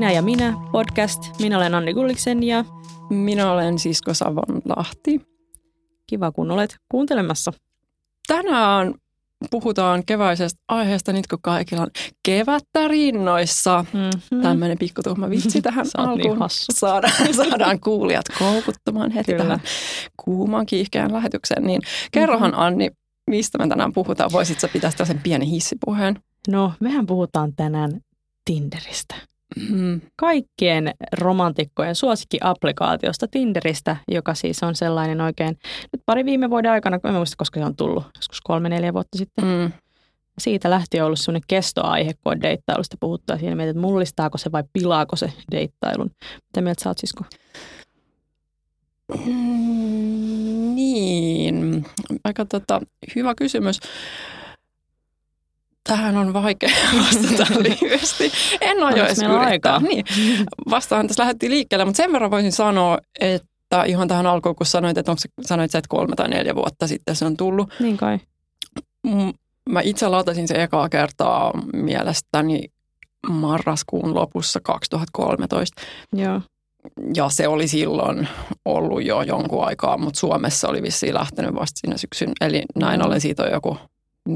Minä ja minä podcast. Minä olen Anni Gulliksen ja Minä olen Sisko Savon Lahti. kiva kun olet kuuntelemassa. Tänään puhutaan keväisestä aiheesta nyt kun kaikilla on kevättä rinnoissa. Mm-hmm. Tämmöinen pikkutuhma vitsi tähän Sä niin alkuun. hassu. saadaan, saadaan kuulijat koukuttumaan heti Kyllä. tähän kuumaan kiihkeään lähetykseen. Niin kerrohan Mm-hmm. Anni, mistä me tänään puhutaan. Voisitko pitää tällaisen pienen hissipuheen? No, mehän puhutaan tänään Tinderistä. Mm. Kaikkien romantikkojen suosikkiapplikaatiosta Tinderistä, joka siis on sellainen oikein nyt pari viime vuoden aikana, en muista koska se on tullut, joskus kolme neljä vuotta sitten. Mm. Siitä lähtien on ollut sellainen kestoaihe, kun on deittailusta puhuttu ja siinä mietit, että mullistaako se vai pilaako se deittailun. Mitä mieltä sä oot, Sisko? Mm, niin, aika tota, hyvä kysymys. Tähän on vaikea vastata lyhyesti. En aio Onks edes yrittää. aikaa? Niin, vastaan tässä lähdettiin liikkeelle, mutta sen verran voisin sanoa, että ihan tähän alkuun, kun sanoit, että onko se, sanoit sä, että kolme tai neljä vuotta sitten se on tullut. Niin kai. Mm, Mä itse latasin se ekaa kertaa mielestäni marraskuun lopussa 2013. Joo. Ja se oli silloin ollut jo jonkun aikaa, mutta Suomessa oli vissiin lähtenyt vasta siinä syksyn. Eli näin ollen siitä on joku,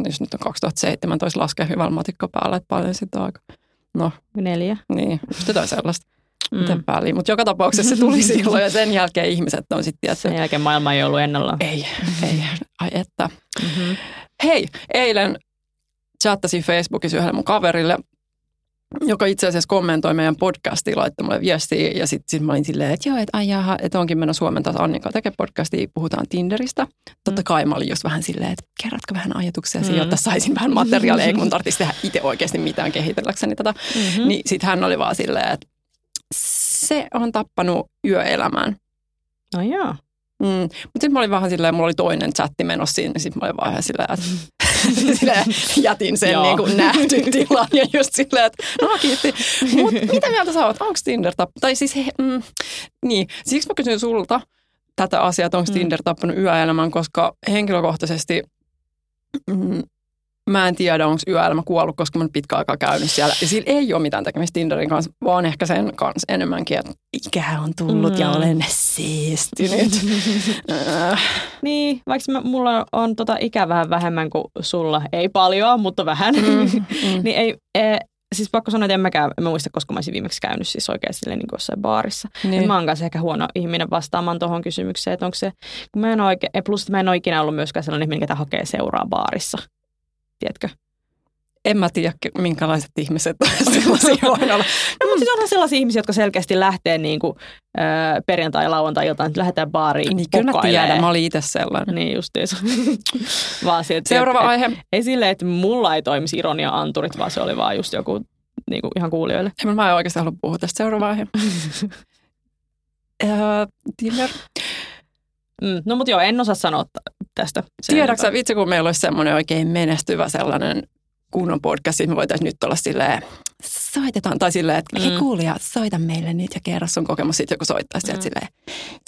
jos nyt on 2017 laskee hyvällä matikko päällä, että paljon siitä on aika. No Neljä. niin, jotain sellaista. Mm. Miten pääliin. Mutta joka tapauksessa se tuli silloin ja sen jälkeen ihmiset on sitten tietysti, Sen jälkeen maailma ei ollut ennallaan. ei, ei, ai että. Mm-hmm. Hei, eilen chattasin Facebookissa yhdelle mun kaverille, joka itse asiassa kommentoi meidän podcastia, laittoi mulle viestiä ja sitten sit mä olin silleen, että joo, että ai jaha, että onkin mennä Suomen taas Annika tekee podcastia, puhutaan Tinderistä. Totta Mm. kai mä olin just vähän silleen, että kerrotko vähän ajatuksia Mm. jotta saisin vähän materiaalia, ei mun tarvitsisi tehdä itse oikeasti mitään kehitelläkseni tätä. Mm-hmm. Niin sitten hän oli vaan silleen, että se on tappanut yöelämän. No joo. Mm. Mutta sitten mä olin vähän silleen, mulla oli toinen chatti menossa siinä, sitten mä olin vaan ihan silleen, että silleen, jätin sen niin kuin nähty tilan ja just silleen, että no kiitti. Mutta mitä mieltä sä oot, onko Tinder tappanut, tai siis he, mm, niin, siksi mä kysyn sulta tätä asiaa, että onko Mm. Tinder tappanut yöelämän, koska henkilökohtaisesti mm, mä en tiedä, onko yöelämä kuollut, koska mä pitkä aikaa käynyt siellä. Ja sillä ei ole mitään tekemistä Tinderin kanssa, vaan ehkä sen kanssa enemmänkin, että ikä on tullut mm. ja olen siistynyt. Äh, Niin, vaikka mä, mulla on tota ikä vähän vähemmän kuin sulla, ei paljon, mutta vähän, Mm, mm. niin ei, e, siis pakko sanoa, että en mäkään, en mä muista, koska mä olisin viimeksi käynyt siis oikein silleen niin jossain baarissa. Niin. Mä oon kanssa ehkä huono ihminen vastaamaan tuohon kysymykseen, että onko se, kun mä en oikein, plus mä en ole ikinä ollut myöskään sellainen ihminen, ketä hakee seuraa baarissa. Tiedätkö? En mä tiedä, minkälaiset ihmiset sellaisia voi olla. No, mutta siis onhan sellaisia ihmisiä, jotka selkeästi lähtee niin kuin, ö, perjantai- ja lauantai-iltaan, että lähdetään baariin Niin kyllä mä tiedän, mä olin itse sellainen. Niin justiinsa. vaan sieltä, Seuraava et, aihe. Ei silleen, että mulla ei toimisi ironia-anturit, vaan se oli vaan just joku niin kuin ihan kuulijoille. Ei, Mä en oikeasti halua puhua tästä. Seuraava aihe. Tinder. Mm, no mutta joo, en osaa sanoa tästä. Tiedätkö vitsi kun meillä olisi semmoinen oikein menestyvä sellainen kunnon podcast, että me voitaisiin nyt olla silleen, soitetaan, tai silleen, että hei Mm. kuulija, soita meille nyt ja kerro sun kokemus, sitten joku soittaisi sieltä Mm. silleen,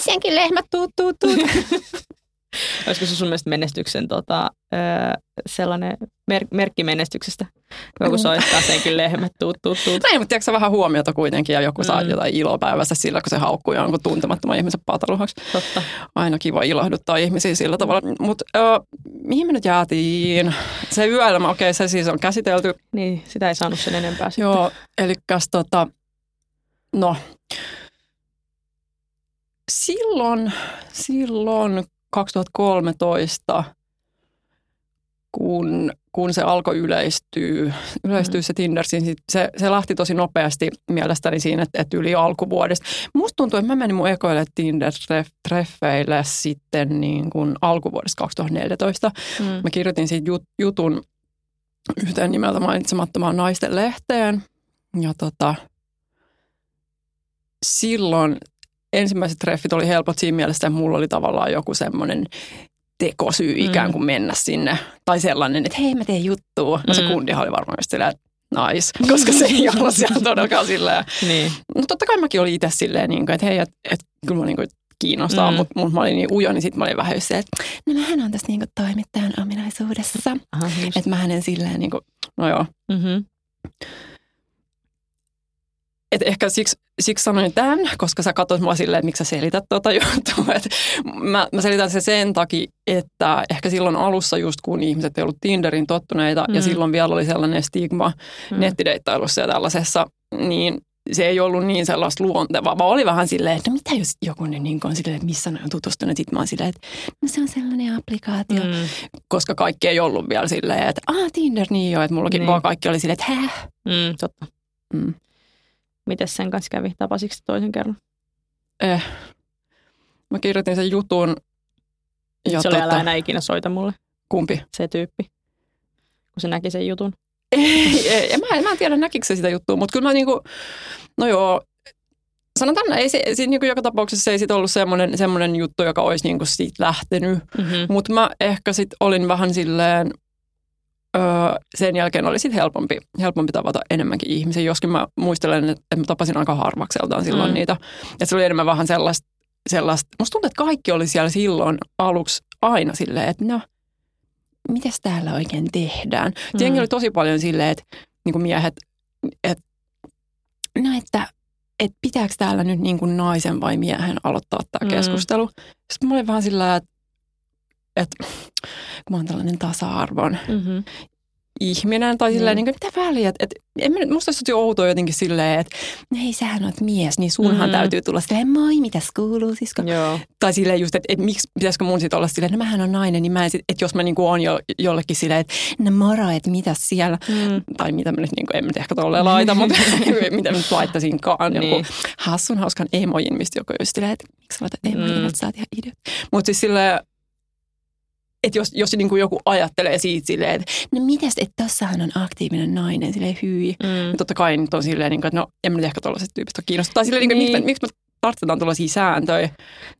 senkin lehmät tuut, tuut, tuut. Olisiko se sun mielestä menestyksen tota, sellainen mer- merkki menestyksestä? Joku Mm. soittaa sen kyllä lehmät, tuut, tuut, tuut. Näin, mutta tiedätkö vähän huomiota kuitenkin ja joku saa Mm. jotain ilopäivässä sillä, kun se haukkuu jonkun tuntemattoman ihmisen pataluhaksi. Totta. aina kiva ilahduttaa ihmisiä sillä tavalla. Mutta mihin me nyt jäätiin? Se yöelämä, okei, se siis on käsitelty. Niin, sitä ei saanut sen enempää sitten. Joo, eli tota, no, silloin, silloin 2013, kun, kun se alkoi yleistyä, yleistyä Mm. se Tinder, niin se, se lähti tosi nopeasti mielestäni siinä, että, että yli alkuvuodesta. Musta tuntuu, että mä menin mun ekoille Tinder-treffeille sitten niin kuin alkuvuodesta 2014. Mm. Mä kirjoitin siitä jut- jutun yhteen nimeltä mainitsemattomaan naisten lehteen. Ja tota, silloin ensimmäiset treffit oli helpot siinä mielessä, että mulla oli tavallaan joku semmoinen tekosyy Mm. ikään kuin mennä sinne. Tai sellainen, että hei mä teen juttua. No se Mm. kundihan oli varmaan just silleen, että nice, koska se ei ollut siellä todellakaan silleen. Niin. No totta kai mäkin olin itse silleen, niin kuin, että hei, että, että kyllä mä niin kuin, kiinnostaa, Mm. mutta mut mä olin niin ujo, niin sitten mä olin vähän se, että no mähän on tässä niin kuin toimittajan ominaisuudessa. Just. Että mähän en silleen niin kuin, no joo. Mm-hmm. Et ehkä siksi, siksi sanoin tämän, koska sä katsoit mua silleen, että miksi sä selität tuota juttua. Et mä, mä selitän se sen takia, että ehkä silloin alussa just kun ihmiset ei ollut Tinderin tottuneita mm. ja silloin vielä oli sellainen stigma mm. nettideittailussa ja tällaisessa, niin se ei ollut niin sellaista luontevaa, vaan oli vähän silleen, että no mitä jos joku nyt niin on silleen, että missä ne on tutustunut. Sitten mä oon silleen, että no se on sellainen applikaatio, mm. koska kaikki ei ollut vielä silleen, että ah Tinder niin jo, että mullakin niin. vaan kaikki oli silleen, että häh. Mm, totta. Mm. Miten sen kanssa kävi? Tapasitko toisen kerran? Eh. Mä kirjoitin sen jutun. Ja se oli tota, älä ikinä soita mulle. Kumpi? Se tyyppi. Kun se näki sen jutun. Ei, ei, mä, en, mä en tiedä näkikö se sitä juttua, mutta kyllä mä niinku, no joo, sanotaan ei se, se niin joka tapauksessa se ei sit ollut semmoinen, semmoinen juttu, joka olisi niin siitä lähtenyt. Mm-hmm. Mutta mä ehkä sitten olin vähän silleen, öö, sen jälkeen oli sitten helpompi, helpompi tavata enemmänkin ihmisiä, joskin mä muistelen, että, että mä tapasin aika harvakseltaan silloin mm. niitä. Että se oli enemmän vähän sellaista, sellaista, musta tuntuu, että kaikki oli siellä silloin aluksi aina silleen, että no – mitäs täällä oikein tehdään. Mm. Jengi oli tosi paljon silleen, että niin kuin miehet, että no että et pitääkö täällä nyt niin kuin naisen vai miehen aloittaa tämä mm. keskustelu. Sitten mä olin vähän sillä että, että kun mä oon tällainen tasa-arvon mm-hmm ihminen tai silleen, mm. niin kuin, mitä väliä. Et, et, musta olisi outoa jotenkin silleen, että hei sähän oot mies, niin sunhan mm. täytyy tulla silleen, moi, mitäs kuuluu sisko? Joo. Tai silleen just, että et, miksi pitäisikö mun sitten olla silleen, no mähän on nainen, niin mä en sit, että jos mä niinku on jo, jollekin silleen, että no moro, että mitäs siellä, mm. tai mitä mä nyt, niinku, en mä ehkä tolleen laita, mutta mitä mä nyt laittaisinkaan, niin. joku hassun hauskan emojin, mistä joku just silleen, että miksi laitat emojin, mm. että sä oot ihan idiot. Mutta siis silleen, että jos, jos niin kuin joku ajattelee siitä silleen, että no mitäs, että tossahan on aktiivinen nainen, silleen hyi. Mm. Niin totta kai nyt on silleen, niin kuin, että no en mä nyt ehkä tuollaiset tyypit ole kiinnostunut. Tai silleen, niin. Niin kuin, miksi, miksi mä tarvitaan tuollaisia sääntöjä.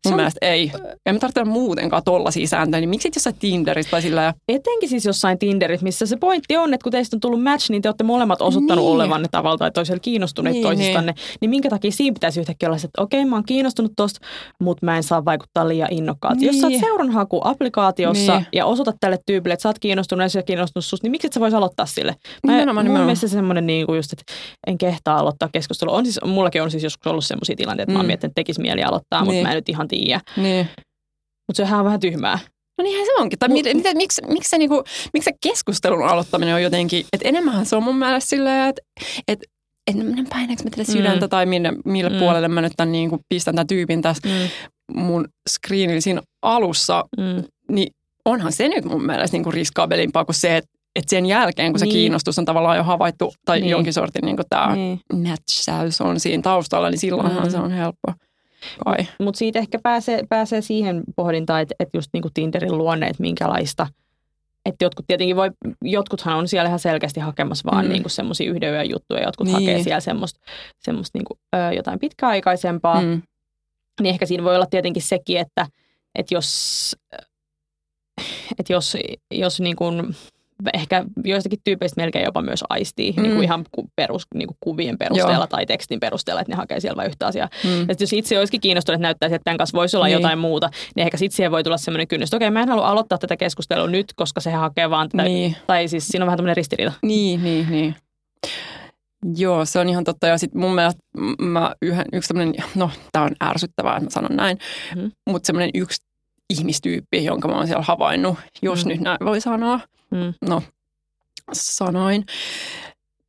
Mun on, mielestä ei. En me tarvitse muutenkaan tuollaisia sääntöjä, niin miksi jossain Tinderissä tai sillä... Etenkin siis jossain Tinderissä, missä se pointti on, että kun teistä on tullut match, niin te olette molemmat osoittanut niin. olevanne tavalla että olisivat kiinnostuneet niin, toisistanne. Niin. niin minkä takia siinä pitäisi yhtäkkiä olla, että okei, mä oon kiinnostunut tosta, mutta mä en saa vaikuttaa liian innokkaasti. Niin. Jos sä oot niin. seuranhaku-applikaatiossa niin. ja osoitat tälle tyypille, että sä oot kiinnostunut ja kiinnostunut susta, niin miksi et sä vois aloittaa sille? Mä, nimenomaan, mun mielestä semmoinen niin kuin just, että en kehtaa aloittaa keskustelua. On siis, mullakin on siis joskus ollut semmoisia tilanteita, että mm. mä mm. miettinyt, että tekisi mieli aloittaa, niin. mutta mä en nyt ihan tiedä. Niin. Mutta sehän on vähän tyhmää. No niinhän se onkin. Tai Mut, mitä, miksi, miksi, se, niinku, miksi se keskustelun aloittaminen on jotenkin, että enemmänhän se on mun mielestä silleen, että et, että et, painaanko mä tätä sydäntä mm. tai minne, mille mm. puolelle mä nyt tämän, niin kuin, pistän tämän tyypin tässä mm. mun screenillä siinä alussa, mm. niin onhan se nyt mun mielestä niin kuin riskaabelimpaa kuin se, että et sen jälkeen, kun se niin. kiinnostus on tavallaan jo havaittu, tai niin. jonkin sortin niin tämä niin. matchaus on siinä taustalla, niin silloinhan mm. se on helppo. Mutta siitä ehkä pääsee, pääsee siihen pohdintaan, että, että just niinku Tinderin luonne, että minkälaista, että jotkut tietenkin voi, jotkuthan on siellä ihan selkeästi hakemassa vaan mm. niinku semmoisia yhden yön juttuja, jotkut niin. hakee siellä semmoista, semmoista niinku, ö, jotain pitkäaikaisempaa. Mm. Niin ehkä siinä voi olla tietenkin sekin, että, että jos, että jos, jos niin kuin ehkä joistakin tyypeistä melkein jopa myös aistii mm. niin kuin ihan perus, niin kuin kuvien perusteella Joo. tai tekstin perusteella, että ne hakee siellä vain yhtä asiaa. Mm. Ja jos itse olisikin kiinnostunut, että näyttäisi, että tämän kanssa voisi olla niin. jotain muuta, niin ehkä sitten siihen voi tulla sellainen kynnys, että okei, mä en halua aloittaa tätä keskustelua nyt, koska se hakee vaan tätä, niin. tai siis siinä on vähän tämmöinen ristiriita. Niin, niin, niin. Joo, se on ihan totta. Ja sitten mun mielestä mä yhden, yksi tämmöinen, no tämä on ärsyttävää, että mä sanon näin, mm. mutta semmoinen yksi ihmistyyppi, jonka mä oon siellä havainnut, jos mm. nyt näin voi sanoa, mm. No sanoin,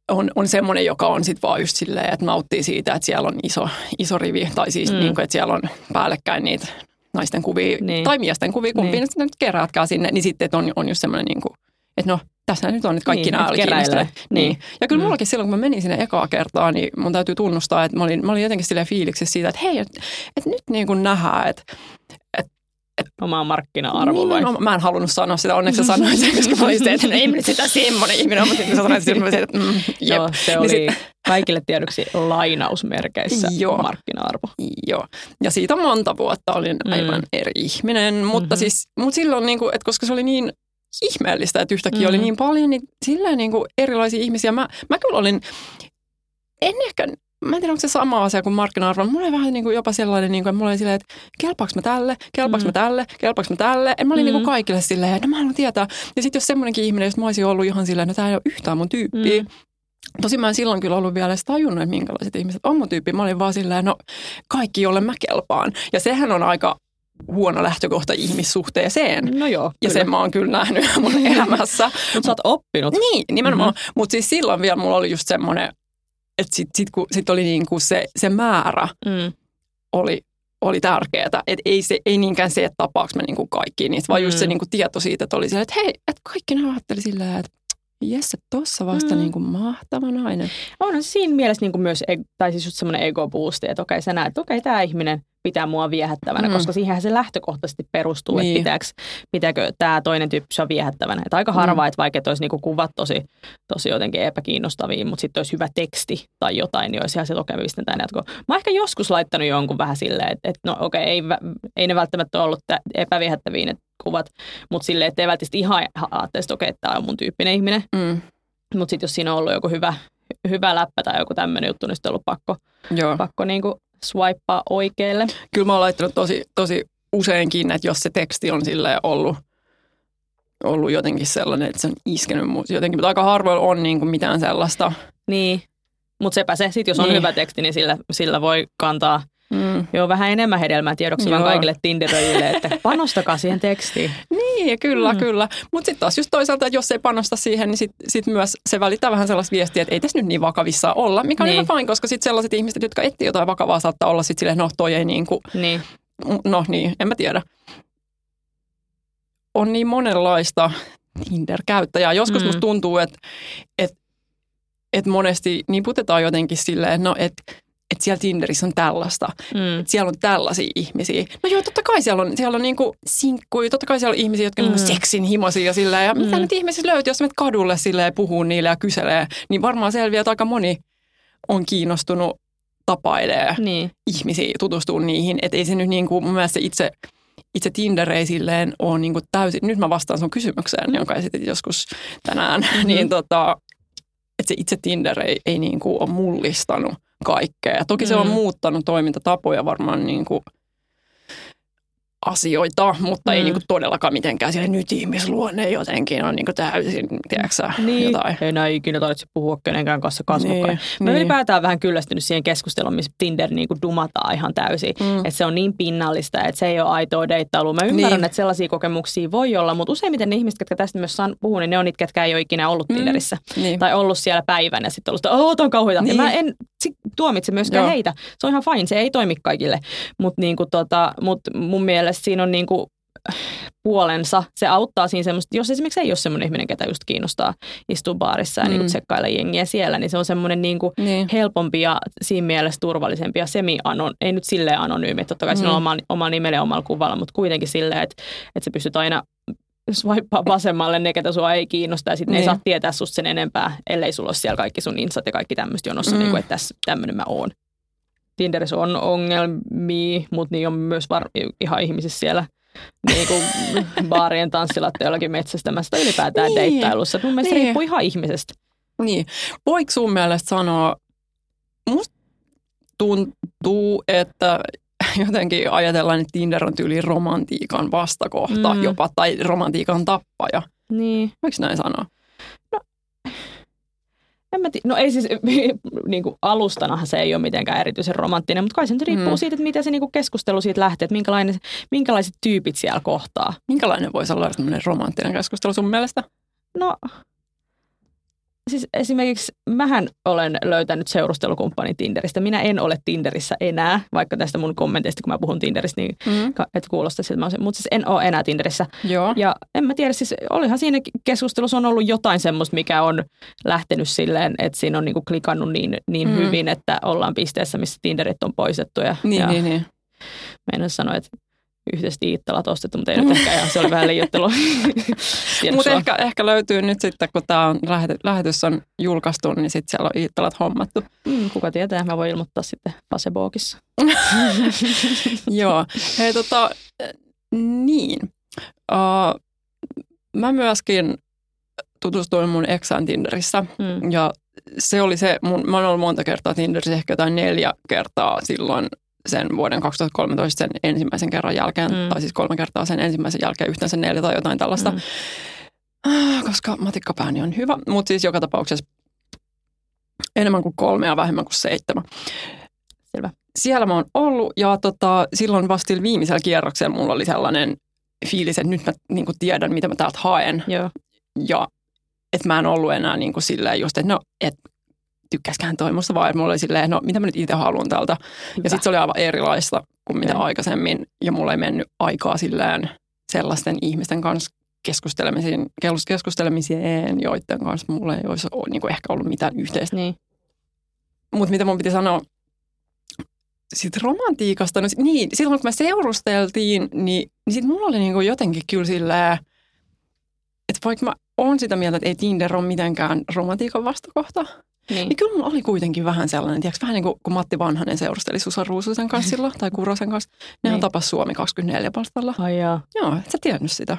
on, on semmoinen, joka on sitten vaan just silleen, että nauttii siitä, että siellä on iso, iso rivi, tai siis mm. niin kuin, että siellä on päällekkäin niitä naisten kuvia niin. tai miesten kuvia, kumpiin niin. nyt keräätkään sinne, niin sitten että on, on just semmoinen, niin kuin, että no tässä nyt on, että kaikki niin, nämä oli. Niin. niin. Ja kyllä mm. mullakin silloin, kun mä menin sinne ekaa kertaa, niin mun täytyy tunnustaa, että mä olin, mä olin jotenkin silleen fiiliksissä siitä, että hei, että, että nyt niin kuin nähdään, että, että Omaa markkina-arvo vai? Mä en halunnut sanoa sitä, onneksi sä sanoit sen, koska mä olin se, että ei nyt sitä semmoinen ihminen mutta sitten sä sanoit, että mm, jep. Joo, se niin oli niin sit... kaikille tiedoksi lainausmerkeissä Joo. markkina-arvo. Joo, ja siitä monta vuotta olin mm. aivan eri ihminen, mutta mm-hmm. siis, mutta silloin, niin kuin, että koska se oli niin ihmeellistä, että yhtäkkiä mm. oli niin paljon, niin silleen niin kuin erilaisia ihmisiä. Mä, mä kyllä olin, en ehkä mä en tiedä, onko se sama asia kuin markkina-arvo. Mulla oli vähän niin kuin jopa sellainen, niin kuin, että mulla oli silleen, että kelpaaks mä tälle, kelpaaks mm. mä tälle, kelpaaks mä tälle. En mä olin mm. niin kuin kaikille silleen, että no mä haluan tietää. Ja sitten jos semmoinenkin ihminen, jos mä olisin ollut ihan silleen, että no tämä ei ole yhtään mun tyyppiä, mm. Tosi mä en silloin kyllä ollut vielä edes tajunnut, että minkälaiset ihmiset on mun tyyppi. Mä olin vaan silleen, no kaikki, jolle mä kelpaan. Ja sehän on aika huono lähtökohta ihmissuhteeseen. No joo, Ja kyllä. sen mä oon kyllä nähnyt mun elämässä. Mutta sä oot oppinut. Niin, nimenomaan. Mm-hmm. Mutta siis silloin vielä mulla oli just semmoinen, että sit, sit, kun, sit oli niinku se, se määrä Mm. oli, oli tärkeää. Että ei, se, ei niinkään se, että tapaaks mä niinku kaikki niistä, vaan just se Mm. niinku tieto siitä, että oli se, että hei, että kaikki ne ajatteli silleen, että jes, että tossa vasta Mm. niinku mahtava nainen. On se siinä mielessä niin kuin myös, eg- tai siis just semmoinen ego boosti, että okei sä näet, että okei tämä ihminen pitää mua viehättävänä, Mm. koska siihenhän se lähtökohtaisesti perustuu, Niin. että pitääkö, pitääkö tämä toinen tyyppi sua viehättävänä. Että aika harva, Mm. että vaikka olisi niinku kuvat tosi, tosi jotenkin epäkiinnostavia, mutta sitten olisi hyvä teksti tai jotain, niin olisi ihan se okei, mistä tämä jatko. Mä oon ehkä joskus laittanut jonkun vähän silleen, että, että no okei, ei, vä- ei ne välttämättä ollut tä- epäviehättäviä ne kuvat, mutta silleen, että ei välttämättä ihan ajattelisi, että okei, tämä on mun tyyppinen ihminen. Mm. Mutta sitten jos siinä on ollut joku hyvä, hyvä läppä tai joku tämmöinen juttu, niin sitten on ollut pakko, Joo. pakko niinku swipea oikealle. Kyllä mä oon laittanut tosi, tosi useinkin, että jos se teksti on silleen ollut, ollut jotenkin sellainen, että se on iskenyt mut jotenkin, mutta aika harvoin on niin kuin mitään sellaista. Niin. Mutta sepä se, sit jos on Niin. hyvä teksti, niin sillä, sillä voi kantaa Mm. jo vähän enemmän hedelmää tiedoksi vaan Joo. kaikille Tinderöijille, että panostakaa siihen tekstiin. Niin, kyllä, mm. Kyllä. Mutta sitten taas just toisaalta, että jos ei panosta siihen, niin sitten sit myös se välittää vähän sellaista viestiä, että ei tässä nyt niin vakavissa olla, mikä on Niin. ihan fine, koska sitten sellaiset ihmiset, jotka etsii jotain vakavaa, saattaa olla sitten silleen, no toi ei niin kuin, Niin. no niin, en mä tiedä. On niin monenlaista Tinder-käyttäjää. Joskus Mm. mm. musta tuntuu, että et, et monesti niputetaan jotenkin silleen, no että et siellä Tinderissä on tällaista, Mm. että siellä on tällaisia ihmisiä. No joo, totta kai siellä on, siellä on niinku sinkkuja, totta kai siellä on ihmisiä, jotka mm. Mm. on seksin himoisia ja silleen. Ja mitä Mm. nyt ihmisiä löytyy, jos menet kadulle silleen puhuu niille ja kyselee, niin varmaan selviää, että aika moni on kiinnostunut tapailee Niin. ihmisiä, tutustuu niihin. Että ei se nyt niinku, mun mielestä se itse, itse Tinder ei silleen ole niinku täysin, nyt mä vastaan sun kysymykseen, jonka esitit joskus tänään, Mhm. niin tota, että se itse Tinder ei, ei niinku ole mullistanut kaikkea. Toki se on Mm. muuttanut toimintatapoja varmaan niinku asioita, mutta ei Mm. niinku todellakaan mitenkään sille nyt ihmisluonne jotenkin on niinku täysin, tiedätkö sä, Niin. jotain. Ei näin ikinä tarvitse puhua kenenkään kanssa kasvokkain. Niin, Mä niin. ylipäätään vähän kyllästynyt siihen keskusteluun, missä Tinder niinku dumataan ihan täysin. Mm. Että se on niin pinnallista, että se ei ole aitoa deittailua. Mä ymmärrän, Niin. että sellaisia kokemuksia voi olla, mutta useimmiten ne ihmiset, jotka tästä myös san- puhuu, niin ne on niitä, ketkä ei ole ikinä ollut Mm. Tinderissä. Niin. Tai ollut siellä päivän ja sitten ollut sitä, oh, on kauheita. Niin. Ja mä en sit tuomitse myöskään Joo. heitä. Se on ihan fine, se ei toimi kaikille. Mutta niinku tota, mut mun mielestä siinä on niinku puolensa. Se auttaa siinä semmoista, jos esimerkiksi ei ole semmoinen ihminen, ketä just kiinnostaa istua baarissa ja Mm. niinku tsekkailla jengiä siellä, niin se on semmoinen niinku Niin. helpompi ja siinä mielessä turvallisempi ja semi ei nyt silleen anonyymi, totta kai mm. siinä on Mm. oma, oma nimellä ja omalla kuvalla, mutta kuitenkin silleen, että, että sä pystyt aina swipea vasemmalle ne, ketä sua ei kiinnosta ja sitten ne ei Niin. saa tietää susta sen enempää, ellei sulla ole siellä kaikki sun insat ja kaikki tämmöistä jonossa, Mm. niin kuin, että tässä tämmöinen mä oon. Tinderissä on ongelmia, mutta niin on myös var- ihan ihmisissä siellä niin kuin baarien tanssilatteellakin metsästämässä tai ylipäätään Niin. deittailussa. Mun mielestä Niin. riippuu ihan ihmisestä. Niin. Voiko sun mielestä sanoa, musta tuntuu, että jotenkin ajatellaan, että Tinder on tyyli romantiikan vastakohta Mm. jopa, tai romantiikan tappaja. Niin. Voiko näin sanoa? En mä tii- no ei siis, niin kuin alustanahan se ei ole mitenkään erityisen romanttinen, mutta kai se nyt riippuu Mm. siitä, että miten se niin kuin keskustelu siitä lähtee, että minkälainen, minkälaiset tyypit siellä kohtaa. Minkälainen voisi olla tämmöinen romanttinen keskustelu sun mielestä? No, siis esimerkiksi mähän olen löytänyt seurustelukumppanin Tinderistä. Minä en ole Tinderissä enää, vaikka tästä mun kommenteista, kun mä puhun Tinderistä, niin Mm. että kuulostaa siltä, mutta siis en ole enää Tinderissä. Joo. Ja en mä tiedä, siis olihan siinä keskustelussa on ollut jotain semmoista, mikä on lähtenyt silleen, että siinä on niinku klikannut niin, niin mm. hyvin, että ollaan pisteessä, missä Tinderit on poistettu. Ja, Niin, ja niin, niin. Meidän sanoa, että yhdessä Iittalat ostettu, mutta ei nyt ehkä ihan, se oli vähän liioittelu. Mutta ehkä, ehkä löytyy nyt sitten, kun tämä on lähety, lähetys on julkaistu, niin sitten siellä on Iittalat hommattu. Mm, kuka tietää, mä voin ilmoittaa sitten Facebookissa. Joo. Hei tota, niin. Uh, mä myöskin tutustuin mun eksään Tinderissä Mm. ja se oli se, mun, mä oon ollut monta kertaa Tinderissä, ehkä jotain neljä kertaa silloin sen vuoden 2013 sen ensimmäisen kerran jälkeen, Mm. tai siis kolme kertaa sen ensimmäisen jälkeen, yhteensä neljä tai jotain tällaista. Mm. Mm. Koska matikkapääni on hyvä, mutta siis joka tapauksessa enemmän kuin kolme ja vähemmän kuin seitsemän. Selvä. Siellä mä oon ollut ja tota, silloin vasta viimeisellä kierroksella mulla oli sellainen fiilis, että nyt mä niin tiedän, mitä mä täältä haen. Joo. Ja että mä en ollut enää niin kuin silleen just, että no, että tykkäskään toi musta vaan, että mulla oli silleen, no mitä mä nyt itse haluan täältä. Hyvä. Ja sitten se oli aivan erilaista kuin mitä Okei. aikaisemmin. Ja mulla ei mennyt aikaa silleen sellaisten ihmisten kanssa keskustelemisiin, keskustelemiseen, joiden kanssa mulla ei olisi niin kuin ehkä ollut mitään yhteistä. Niin. Mutta mitä mun piti sanoa siitä romantiikasta, no, niin silloin kun me seurusteltiin, niin, niin sit mulla oli niinku jotenkin kyllä silleen, että vaikka mä oon sitä mieltä, että ei Tinder ole mitenkään romantiikan vastakohta, Niin. niin kyllä oli kuitenkin vähän sellainen, tiedätkö, vähän niin kuin kun Matti Vanhanen seurusteli Susa Ruususen kanssa silloin, tai Kurosen kanssa. Nehän Niin. tapas Suomi 24 palstalla. Ai jaa. Joo, et sä tiennyt sitä.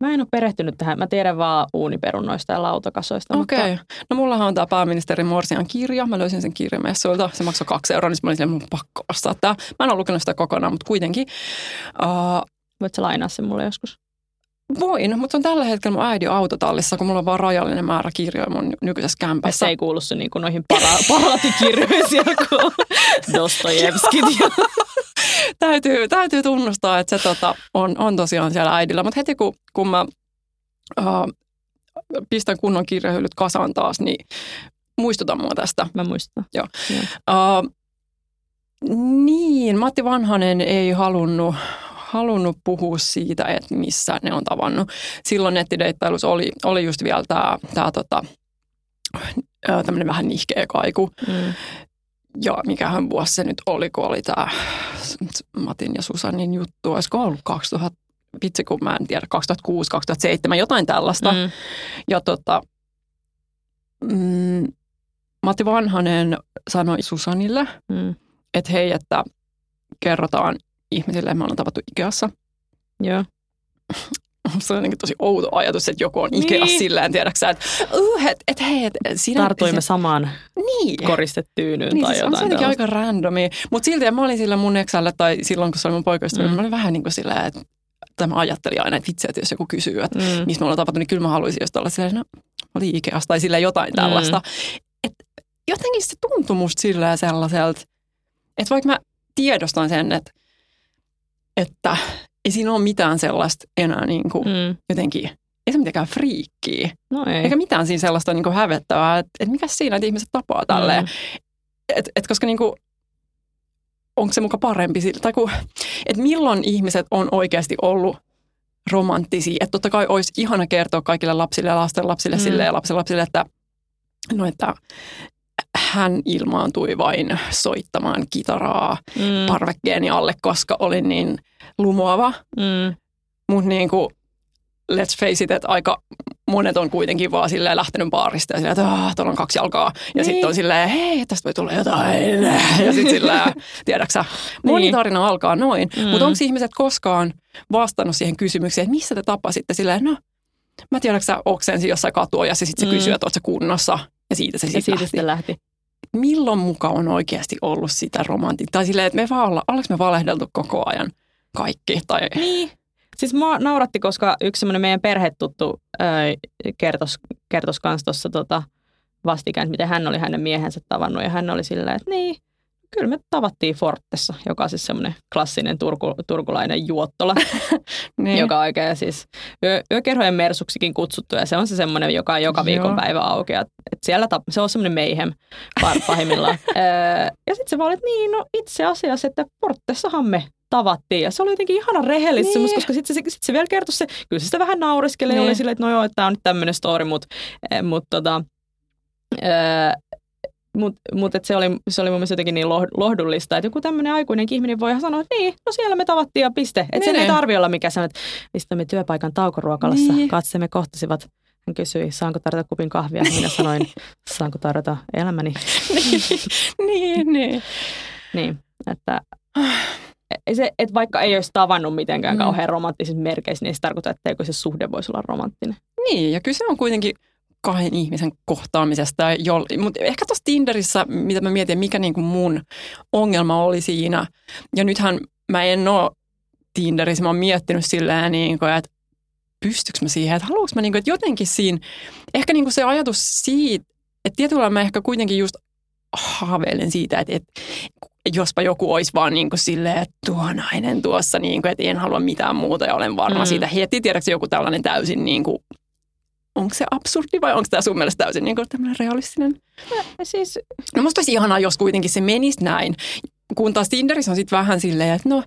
Mä en ole perehtynyt tähän. Mä tiedän vaan uuniperunnoista ja lautakasoista. Okei. Mutta Okay. No mullahan on tämä pääministeri Morsian kirja. Mä löysin sen kirjamessuilta. Se maksoi kaksi euroa, niin mä olin silleen, mun pakko ostaa tämä. Mä en ole lukenut sitä kokonaan, mutta kuitenkin. Uh, voit sä lainaa sen mulle joskus? Voin, mutta se on tällä hetkellä mun äidin autotallissa, kun mulla on vaan rajallinen määrä kirjoja mun ny- nykyisessä Se kämpässä. ei kuulu se niinku noihin para- paraatikirjoihin siellä, kun Dostojevskit ja täytyy, täytyy tunnustaa, että se tota, on, on tosiaan siellä äidillä. Mutta heti kun, kun mä uh, pistän kunnon kirjahyllyt kasaan taas, niin muistuta mua tästä. Mä muistan. Joo. Joo. Uh, niin, Matti Vanhanen ei halunnut, halunnut puhua siitä, että missä ne on tavannut. Silloin nettideittailussa oli, oli just vielä tämä tää, tota, tämmöinen vähän nihkeä kaiku. Mm. Ja mikähän vuosi se nyt oli, kun oli tämä Matin ja Susanin juttu. Olisiko ollut 2000, vitsi kun mä en tiedä, 2006, 2007, jotain tällaista. Mm. Ja tota, mm, Matti Vanhanen sanoi Susanille, Mm. että hei, että kerrotaan ihmisille, me ollaan tavattu Ikeassa. Joo. Se on jotenkin tosi outo ajatus, että joku on Niin. Ikeassa silleen, tiedäksä, että uh, et, et, hei, et, sinä... Tartuimme se, samaan niin. koristetyynyyn Niin, tai siis on se jotain jotenkin aika randomi. Mutta silti mä olin sillä mun eksällä tai silloin, kun se oli mun poikaystävä, Mm. mm. mä olin vähän niin kuin silleen, että tai mä ajattelin aina, että vitsi, että jos joku kysyy, että Mm. missä me ollaan tavattu, niin kyllä mä haluaisin just olla silleen, no, mä olin Ikeassa tai silleen jotain tällaista. Mm. Et jotenkin se tuntui musta silleen sellaiselta, että vaikka mä tiedostan sen, että, että ei siinä ole mitään sellaista enää niin kuin Mm. jotenkin, ei se mitenkään friikkiä, No ei. eikä mitään siinä sellaista niin kuin hävettävää, että, että mikä siinä, että ihmiset tapaa tälleen. Mm. Et, et koska niinku, onko se muka parempi, sillä- tai kun, et milloin ihmiset on oikeasti ollut romanttisia. Että totta kai olisi ihana kertoa kaikille lapsille ja lasten lapsille mm. sille ja lapsen lapsille, että, no, että hän ilmaantui vain soittamaan kitaraa Mm. parvekkeeni alle, koska olin niin lumoava. Mm. Mutta niin kuin, let's face it, että aika monet on kuitenkin vaan silleen lähtenyt baarista ja silleen, että "Ah, tuolla on kaksi jalkaa. Ja Niin. sitten on silleen, hei, tästä voi tulla jotain. Ja sitten silleen, tiedäksä, moni Niin. tarina alkaa noin. Mm. Mutta onko ihmiset koskaan vastannut siihen kysymykseen, että missä te tapasitte silleen, no, mä tiedäksä oksensin jossain katuojassa ja sitten se Mm. kysyy, että oot sä kunnossa. Ja siitä se Ja sitten siitä lähti. sitten lähti. Milloin muka on oikeasti ollut sitä romantia? Tai silleen, että me vaan olla, ollaanko me valehdeltu koko ajan kaikki? Tai, Niin. Siis mua nauratti, koska yksi semmoinen meidän perhetuttu kertos, kertos kans tuossa tota, vastikään, että miten hän oli hänen miehensä tavannut. Ja hän oli silleen, että niin, kyllä me tavattiin Fortessa, joka on siis semmoinen klassinen turku, turkulainen juottola, niin. joka on oikein siis yö, yökerhojen mersuksikin kutsuttu. Ja se on se semmoinen, joka on joka viikon päivä auki. Et siellä tap, se on semmoinen meihem pahimmillaan. Ja sitten se vaan että niin, no itse asiassa, että Fortessahan me tavattiin. Ja se oli jotenkin ihana rehellistä, Niin. koska sitten se, sit se vielä kertoi se, kyllä se sitä vähän nauriskeli Niin. oli silleen, että no joo, että tämä on nyt tämmöinen story, mutta mut, tota, öö, mutta mut, et se, oli, se oli mun mielestä jotenkin niin loh- lohdullista, että joku tämmöinen aikuinen ihminen voi sanoa, että niin, no siellä me tavattiin ja piste. Että sen Niin. ei tarvi olla mikään sellainen, että istumme työpaikan taukoruokalassa, Niin. katseemme kohtasivat. Hän kysyi, saanko tarjota kupin kahvia? Minä sanoin, saanko tarjota elämäni? niin, niin. Niin, että ei se, että vaikka ei olisi tavannut mitenkään Mm. kauhean romanttisissa merkeissä, niin se tarkoita, etteikö se suhde voisi olla romanttinen. Niin, ja kyse on kuitenkin kahden ihmisen kohtaamisesta. Mutta ehkä tuossa Tinderissä, mitä mä mietin, mikä niinku mun ongelma oli siinä. Ja nythän mä en ole Tinderissä, mä oon miettinyt silleen, niinku, että pystyykö mä siihen, että haluanko mä, niinku, että jotenkin siinä, ehkä niinku se ajatus siitä, et tietyllä mä ehkä kuitenkin just haaveilen siitä, että, että jospa joku olisi vaan niin kuin silleen, että tuo nainen tuossa, niin kuin, että en halua mitään muuta ja olen varma mm. siitä heti. Tiedätkö joku tällainen täysin, niin kuin, onko se absurdi vai onko tämä sun mielestä täysin niin tämmöinen realistinen? Ja, siis... No musta olisi ihanaa, jos kuitenkin se menisi näin. Kun taas Tinderissä on sitten vähän silleen, että no,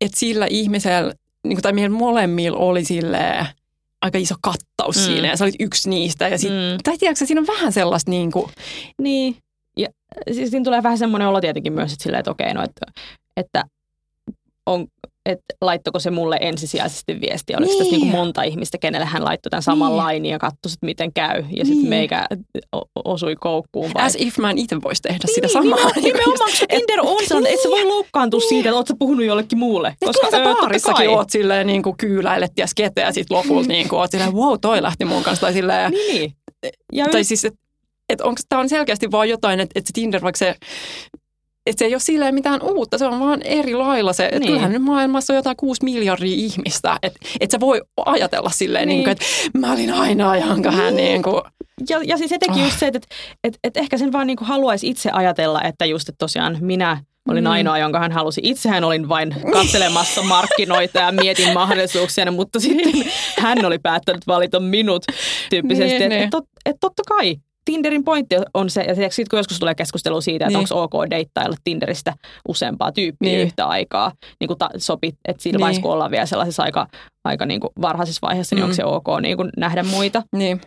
että sillä ihmisellä, niin kuin, tai meillä molemmilla oli silleen, aika iso kattaus mm. siinä ja sä olit yksi niistä. Ja sit, mm. Tai tiedätkö, siinä on vähän sellaista niin kuin... Niin, ja siis siinä tulee vähän semmoinen olo tietenkin myös, että, silleen, että okei, no, että, että on, että laittoko se mulle ensisijaisesti viestiä. Oliko niin. tässä niin kuin monta ihmistä, kenelle hän laittoi tämän saman niin. lainin ja katsoi, että miten käy. Ja niin. sitten meikä osui koukkuun. Vai? As if mä en itse voisi tehdä niin, sitä samaa. Niin, nimenomaan, koska Tinder on sellainen, että sä voi loukkaantua niin. siitä, että oot sä puhunut jollekin muulle. Koska sä baarissakin oot silleen niin kuin kyyläilet ties ketä ja sitten lopulta niin kuin oot silleen, wow, toi lähti mun kanssa. Tai silleen, niin. Ja tai siis, että et onko tämä on selkeästi vaan jotain, että, se Tinder, vaikka se että se ei ole silleen mitään uutta, se on vaan eri lailla se, että niin. kyllähän nyt maailmassa on jotain kuusi miljardia ihmistä, että et sä voi ajatella silleen, niin. Niin kuin, että mä olin ainoa, jonka hän niin kuin... Ja, ja siis etenkin oh. just se, että että että ehkä sen vaan niin kuin haluaisi itse ajatella, että just, että tosiaan minä olin mm. ainoa, jonka hän halusi. Itsehän olin vain katselemassa markkinoita ja mietin mahdollisuuksia, mutta sitten hän oli päättänyt valita minut tyyppisesti. Niin, että niin. et, et, et totta kai Tinderin pointti on se, ja sitten kun joskus tulee keskustelu siitä, että niin. onko ok deittailla Tinderistä useampaa tyyppiä niin. yhtä aikaa, niin kuin ta, sopit, että siinä niin. vaiheessa, kun ollaan vielä sellaisessa aika, aika niin kuin varhaisessa vaiheessa, niin mm. onko se ok niin kuin nähdä muita. Niin.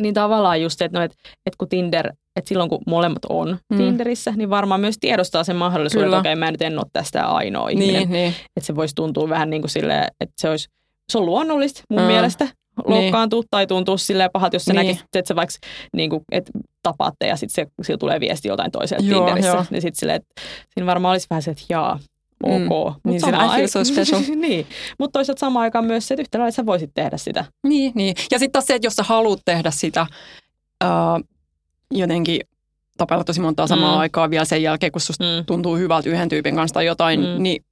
Niin tavallaan just, että, no, että, että kun Tinder, että silloin kun molemmat on mm. Tinderissä, niin varmaan myös tiedostaa sen mahdollisuuden, Kyllä. että okei, okay, mä nyt en ole tästä ainoa ihminen. Niin, niin. Että se voisi tuntua vähän niin kuin silleen, että se olisi, se on luonnollista mun mm. mielestä, loukkaantua niin. tai tuntuu silleen pahalta, jos sä niin. näkisit, että sä vaikka niin kuin, että tapaatte ja sitten se, sillä tulee viesti joltain toiselta joo, Tinderissä. Joo. Niin sitten silleen, että siinä varmaan olisi vähän se, että jaa, ok. Mm. Mut niin siinä I feel so special. niin, mutta toisaalta samaan aikaan myös se, että yhtä lailla sä voisit tehdä sitä. Niin, niin. Ja sitten taas se, että jos sä haluat tehdä sitä uh, jotenkin tapailla tosi montaa samaa mm. aikaa vielä sen jälkeen, kun susta mm. tuntuu hyvältä yhden tyypin kanssa tai jotain, mm. niin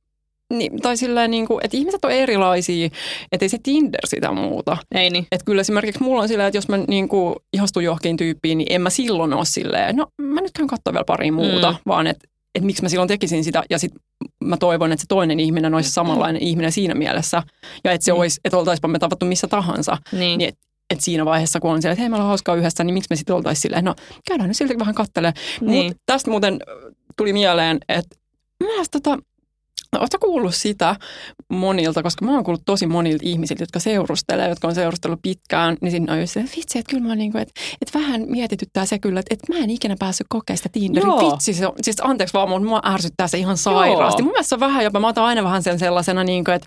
niin, tai silleen, niin kuin, että ihmiset on erilaisia, että ei se Tinder sitä muuta. Ei niin. Että kyllä esimerkiksi mulla on silleen, että jos mä niin kuin, ihastun johonkin tyyppiin, niin en mä silloin ole silleen, no mä nyt käyn katsoa vielä pari muuta, mm. vaan että että miksi mä silloin tekisin sitä. Ja sitten mä toivon, että se toinen ihminen olisi samanlainen mm. ihminen siinä mielessä. Ja että se mm. olisi, että oltaisipa me tavattu missä tahansa. Niin. niin että et siinä vaiheessa, kun on siellä, että hei, meillä on hauskaa yhdessä, niin miksi me sitten oltaisiin silleen, no käydään nyt silti vähän kattelemaan. Niin. Mutta tästä muuten tuli mieleen, että myös tota, Oletko kuullut sitä monilta, koska mä oon kuullut tosi monilta ihmisiltä, jotka seurustelee, jotka on seurustellut pitkään, niin siinä on se, että vitsi, että kyllä mä niin kuin, että, että vähän mietityttää se kyllä, että, että mä en ikinä päässyt kokemaan sitä Tinderin. Joo. Vitsi, se, siis anteeksi vaan, mutta mua ärsyttää se ihan sairaasti. Joo. Mun mielestä on vähän jopa, mä otan aina vähän sen sellaisena, niin kuin, että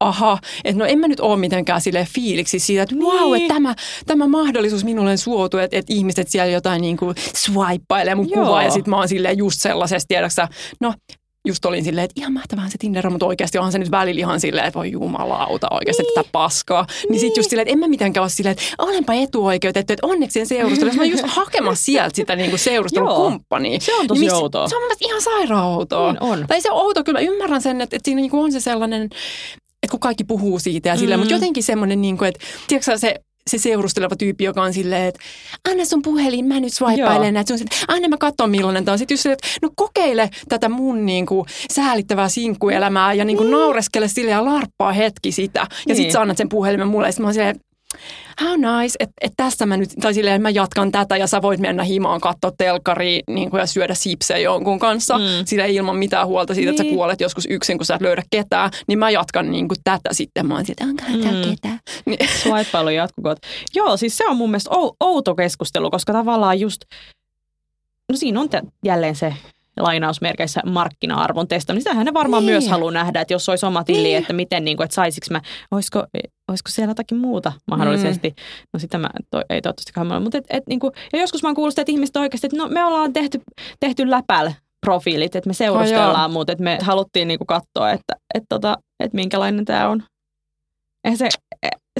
aha, että no en mä nyt ole mitenkään sille fiiliksi siitä, että niin. wow, että tämä, tämä mahdollisuus minulle suotu, että, että ihmiset siellä jotain niin kuin swipeilee mun Joo. kuvaa ja sit mä oon silleen just sellaisesta, tiedäksä, no just olin silleen, että ihan mahtavaa se Tinder mutta oikeasti onhan se nyt välillä ihan silleen, että voi jumalauta oikeasti niin. tätä paskaa. Niin, niin sitten just silleen, että en mä mitenkään ole silleen, että olenpa etuoikeutettu, että onneksi en seurustelu. Mä just hakemassa sieltä sitä niinku seurustelukumppania. Se on tosi niin, outoa. Se on mun ihan sairaan outoa. On, on. Tai se on outo, kyllä mä ymmärrän sen, että, että siinä niinku on se sellainen, että kun kaikki puhuu siitä ja silleen, mm. mutta jotenkin semmoinen, niin kuin, että tiedätkö se se seurusteleva tyyppi, joka on silleen, että anna sun puhelin, mä nyt swipeilen näitä. Sun, anna mä katson millainen tämä on. Sitten just silleen, että no kokeile tätä mun niin kuin, säälittävää sinkkuelämää ja niin kuin, niin. naureskele sille ja larppaa hetki sitä. Ja niin. sitten sä annat sen puhelimen mulle ja sitten mä oon silleen, how nice, että et tässä mä nyt, tai silleen, mä jatkan tätä ja sä voit mennä himaan katsoa telkkari niin ja syödä sipsejä jonkun kanssa, mm. sillä ilman mitään huolta siitä, niin. että sä niin. kuolet joskus yksin, kun sä et löydä ketään, niin mä jatkan niin kuin tätä sitten. Mä oon että onkohan mm. täällä ketään. Niin. Swipeilu jatkukoot. Joo, siis se on mun mielestä outo keskustelu, koska tavallaan just, no siinä on te, jälleen se lainausmerkeissä markkina-arvon testaaminen. Sitähän ne varmaan niin. myös haluaa nähdä, että jos olisi oma tili, niin. että miten, niin kuin, että saisiko mä, olisiko, olisiko siellä jotakin muuta mahdollisesti. Mm. No sitä mä to, ei toivottavasti ole. Mutta et, et, niin kuin, ja joskus mä oon kuullut sitä, että ihmiset oikeasti, että no me ollaan tehty, tehty läpäl profiilit, että me seurustellaan, oh, mutta että me haluttiin niin kuin katsoa, että, että, tota, että minkälainen tämä on. Eihän se,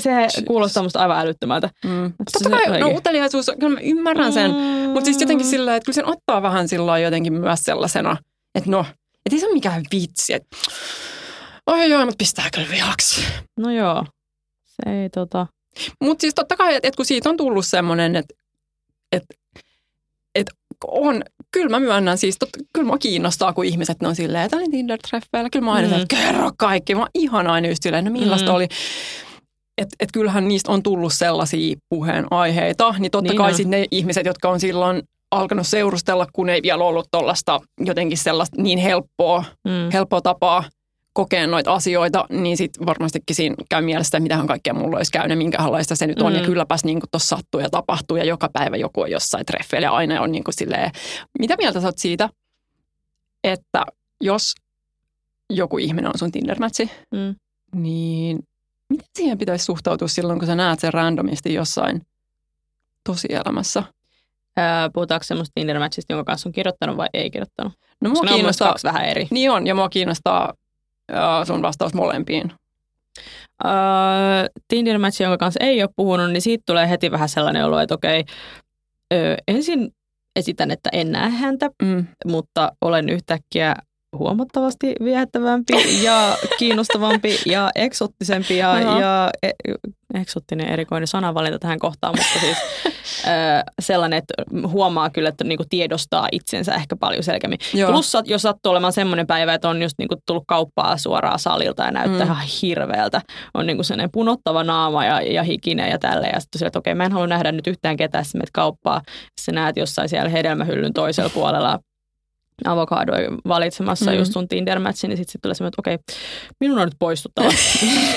se kuulostaa musta aivan älyttömältä. Mm. Totta kai, no uteliaisuus, kyllä mä ymmärrän sen, mm. mutta siis jotenkin sillä, että kyllä sen ottaa vähän sillä jotenkin myös sellaisena, että no, että ei se ole mikään vitsi, että oi joo, mutta pistää kyllä vihaksi. No joo, se ei tota... Mutta siis totta kai, että, että kun siitä on tullut semmoinen, että, että on, kyllä mä myönnän siis, tot, kyllä mua kiinnostaa, kun ihmiset ne on silleen, että olin Tinder-treffeillä. Kyllä mä aina mm. että kerro kaikki. Mä oon ihan aina just silleen, no millaista mm. oli. Että et kyllähän niistä on tullut sellaisia puheenaiheita, niin totta niin kai sitten ne ihmiset, jotka on silloin alkanut seurustella, kun ei vielä ollut tuollaista jotenkin sellaista niin helppoa, mm. helppoa tapaa kokea noita asioita, niin sitten varmastikin siinä käy mielessä, että mitähän kaikkea mulla olisi käynyt, minkälaista se nyt on. Mm. Ja kylläpäs niin tuossa sattuu ja tapahtuu ja joka päivä joku on jossain treffeillä ja aina on niin kuin silleen, mitä mieltä sä oot siitä, että jos joku ihminen on sun Tinder-mätsi, mm. niin miten siihen pitäisi suhtautua silloin, kun sä näet sen randomisti jossain tosielämässä? puhutaanko semmoista Tinder-matchista, jonka kanssa on kirjoittanut vai ei kirjoittanut? No mua kiinnostaa, kaksi vähän eri. Niin on, ja mua kiinnostaa sun vastaus molempiin. Uh, Tinder-match, jonka kanssa ei ole puhunut, niin siitä tulee heti vähän sellainen olo, että okei, ö, ensin esitän, että en näe häntä, mm. mutta olen yhtäkkiä huomattavasti viehättävämpi ja kiinnostavampi ja eksottisempi ja, no. ja e, eksottinen erikoinen sanavalinta tähän kohtaan, mutta siis ö, sellainen, että huomaa kyllä, että niinku tiedostaa itsensä ehkä paljon selkeämmin. Joo. Plus jos sattuu olemaan semmoinen päivä, että on just niinku tullut kauppaa suoraan salilta ja näyttää mm. ihan hirveältä. On niinku sellainen punottava naama ja, ja hikinen ja tälleen. Ja sitten sille, että okei, mä en halua nähdä nyt yhtään ketään, sitten kauppaa. Sä näet jossain siellä hedelmähyllyn toisella puolella avokadoi valitsemassa mm. just sun Tinder-matchin, niin sitten sit tulee semmoinen, että okei, minun on nyt poistuttava.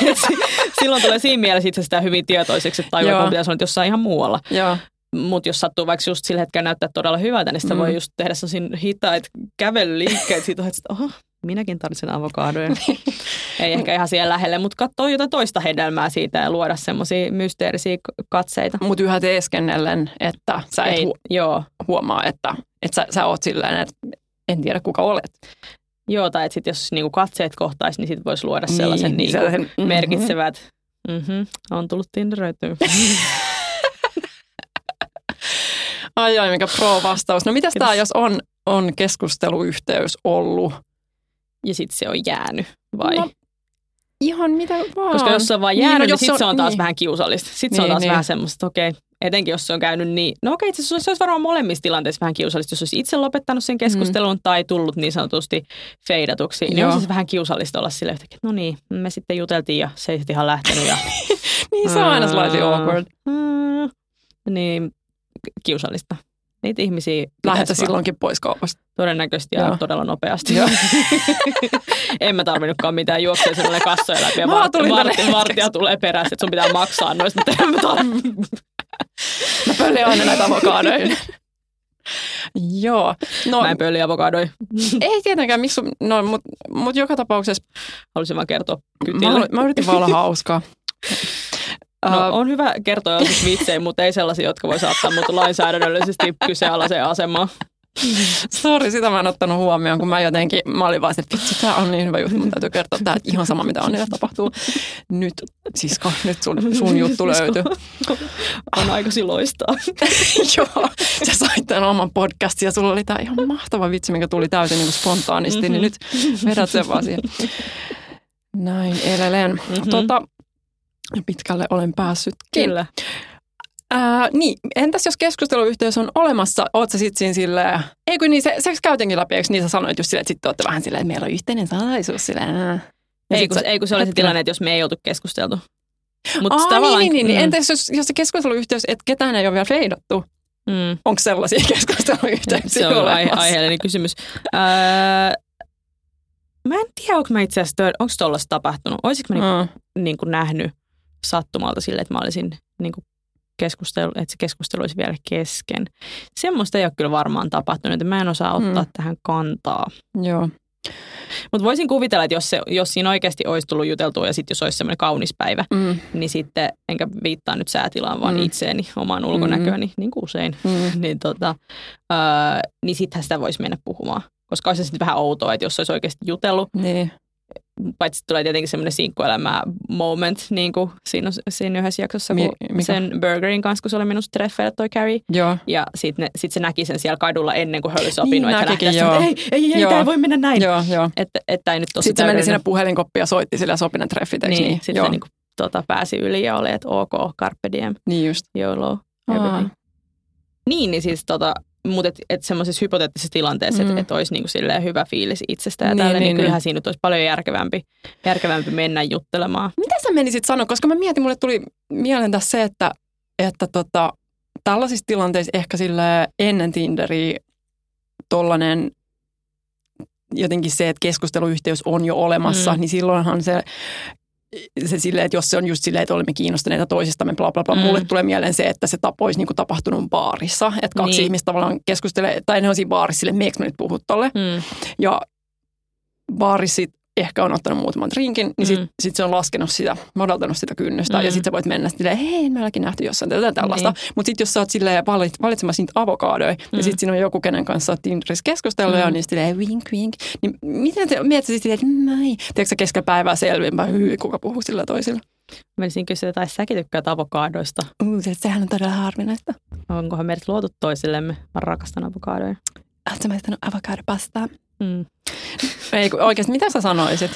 Silloin tulee siinä mielessä itse sitä hyvin tietoiseksi, että tajuaa, että pitäisi olla jossain ihan muualla. Mutta jos sattuu vaikka just sillä hetkellä näyttää todella hyvältä, niin sitä mm. voi just tehdä sellaisia hitaita kävelyliikkeitä siitä, että oho, minäkin tarvitsen avokadoja. Ei ehkä ihan siellä lähelle, mutta katsoa jotain toista hedelmää siitä ja luoda semmoisia mysteerisiä katseita. Mutta yhä teeskennellen, että sä et Ei, hu- joo. huomaa, että, että sä, sä oot silleen, että en tiedä kuka olet. Joo, tai että sit jos niinku katseet kohtaisi, niin sitten voisi luoda sellaisen, niin, niinku sellaisen mm-hmm. merkitsevät, mm-hmm, on tullut tinderöityä. ai ai, mikä pro-vastaus. No mitäs tämä, jos on, on keskusteluyhteys ollut? Ja sitten se on jäänyt, vai? No, ihan mitä vaan. Koska jos se on vaan jäänyt, niin, no, niin sitten se on taas niin. vähän kiusallista. Sitten niin, se on niin, taas niin. vähän semmoista, okei, okay, etenkin jos se on käynyt niin, no okei, itse asiassa se olisi varmaan molemmissa tilanteissa vähän kiusallista, jos olisi itse lopettanut sen keskustelun mm. tai tullut niin sanotusti feidatuksi. Niin on siis vähän kiusallista olla sille että no niin, me sitten juteltiin ja se ei sitten ihan lähtenyt. Ja, niin se on aina slightly awkward. Mm, niin, kiusallista. Niitä ihmisiä... Lähetä silloinkin pois kaupasta. Todennäköisesti ja todella nopeasti. en mä tarvinnutkaan mitään juoksua sinulle kassoja läpi ja vart, vartija tulee perässä, että sun pitää maksaa noista, mutta en mä tarvitse. Mä pöllin aina näitä avokadoja. Joo. No, mä en pölli avokadoja. ei tietenkään, miksi, no, mutta mut joka tapauksessa... Haluaisin vaan kertoa kytille. Mä, mä yritin vaan olla hauskaa. No, on hyvä kertoa joskus vitsejä, mutta ei sellaisia, jotka voi saattaa mut lainsäädännöllisesti kyseenalaiseen asemaan. Sori, sitä mä en ottanut huomioon, kun mä jotenkin, mä olin vaan että vitsi, tää on niin hyvä juttu, mun täytyy kertoa tää, että ihan sama mitä on, niille tapahtuu. Nyt, sisko, nyt sun, sun juttu löytyy. On aika loistaa. Joo, sä sait tämän oman podcastin ja sulla oli tää ihan mahtava vitsi, mikä tuli täysin niin kuin spontaanisti, mm-hmm. niin nyt vedät sen vaan siihen. Näin edelleen. Mm-hmm. Tota, pitkälle olen päässyt. Kyllä. Ää, niin, entäs jos keskusteluyhteys on olemassa, oot sä sitten siinä silleen, ei kun niin se, se käytiinkin läpi, eikö niin sä sanoit just silleen, että sitten olette vähän silleen, että meillä on yhteinen salaisuus silleen. Ei kun, ei kun se oli se tilanne, että jos me ei oltu keskusteltu. Mutta Aa, tavallaan, niin, niin, niin. Mm. Entäs jos, jos se keskusteluyhteys, että ketään ei ole vielä feidattu? Mm. Onko sellaisia keskusteluyhteyksiä Se on aihe- aiheellinen kysymys. öö, mä en tiedä, onko mä itse asiassa, onko tuollaista tapahtunut. Olisiko mä niinku, mm. niinku nähnyt sattumalta sille, että mä olisin niinku keskustelu, että se keskustelu olisi vielä kesken. Semmoista ei ole kyllä varmaan tapahtunut, että mä en osaa ottaa mm. tähän kantaa. Joo. Mutta voisin kuvitella, että jos, se, jos siinä oikeasti olisi tullut juteltua ja sitten jos olisi semmoinen kaunis päivä, mm. niin sitten, enkä viittaa nyt säätilaan, vaan mm. itseeni, omaan ulkonäköäni, mm. niin kuin usein, mm. niin, tota, öö, niin sittenhän sitä voisi mennä puhumaan. Koska olisi se sitten vähän outoa, että jos olisi oikeasti jutellut, niin paitsi tulee tietenkin semmoinen sinkkuelämä moment niin kuin siinä, siinä yhdessä jaksossa, kun Mi- sen burgerin kanssa, kun se oli minusta treffeillä toi Carrie. Joo. Ja sitten sit se näki sen siellä kadulla ennen kuin he oli sopinut, niin, että näkikin, joo. ei, ei, ei, ei, tämä ei voi mennä näin. Joo, joo. Että, että ei nyt tosi Sitten se meni sinne puhelinkoppiin ja soitti sillä sopinen treffit, niin? niin? Sitten joo. se niin kuin, tota, pääsi yli ja oli, että ok, carpe diem. Niin just. YOLO. Niin, niin siis tota, mutta et, et semmoisessa hypoteettisessa tilanteessa, mm. että et olisi niinku hyvä fiilis itsestä ja Niin, tällä, niin, niin, niin niin. kyllähän siinä nyt olisi paljon järkevämpi, järkevämpi mennä juttelemaan. Mitä sä menisit sanoa? Koska mä mietin, mulle tuli mieleen tässä se, että, että tota, tällaisissa tilanteissa ehkä sille ennen Tinderiä tollainen jotenkin se, että keskusteluyhteys on jo olemassa, mm. niin silloinhan se se silleen, että jos se on just silleen, että olemme kiinnostuneita toisistamme, bla bla bla. Mm. Mulle tulee mieleen se, että se tapa olisi niinku tapahtunut baarissa. Että kaksi Niin. niin. ihmistä tavallaan keskustelee, tai ne on siinä baarissa silleen, meekö mä nyt puhua tolle. Mm. Ja baarissa ehkä on ottanut muutaman drinkin, niin sitten Mm. sit se on laskenut sitä, madaltanut sitä kynnystä. Mm. Ja sitten sä voit mennä silleen, hei, me ollakin nähty jossain tätä tällaista. Niin. Mutta sitten jos sä oot silleen valit, valitsemassa niitä avokaadoja, Mm. ja sitten siinä on joku, kenen kanssa oot Tinderissä keskustellut, ja Mm. on niin silleen wink wink. Niin miten te mietit sitten silleen, että näin. Tiedätkö sä keskellä päivää selvinpä, hyi, kuka puhuu sillä toisilla? Menisin kysyä, tai säkin tykkäät avokaadoista. Uh, se, sehän on todella harvinaista. Onkohan meidät luotu toisillemme? Mä rakastan avokaadoja. Oletko maistanut avokaadopastaa? Mm. Ei, oikeasti, mitä sä sanoisit?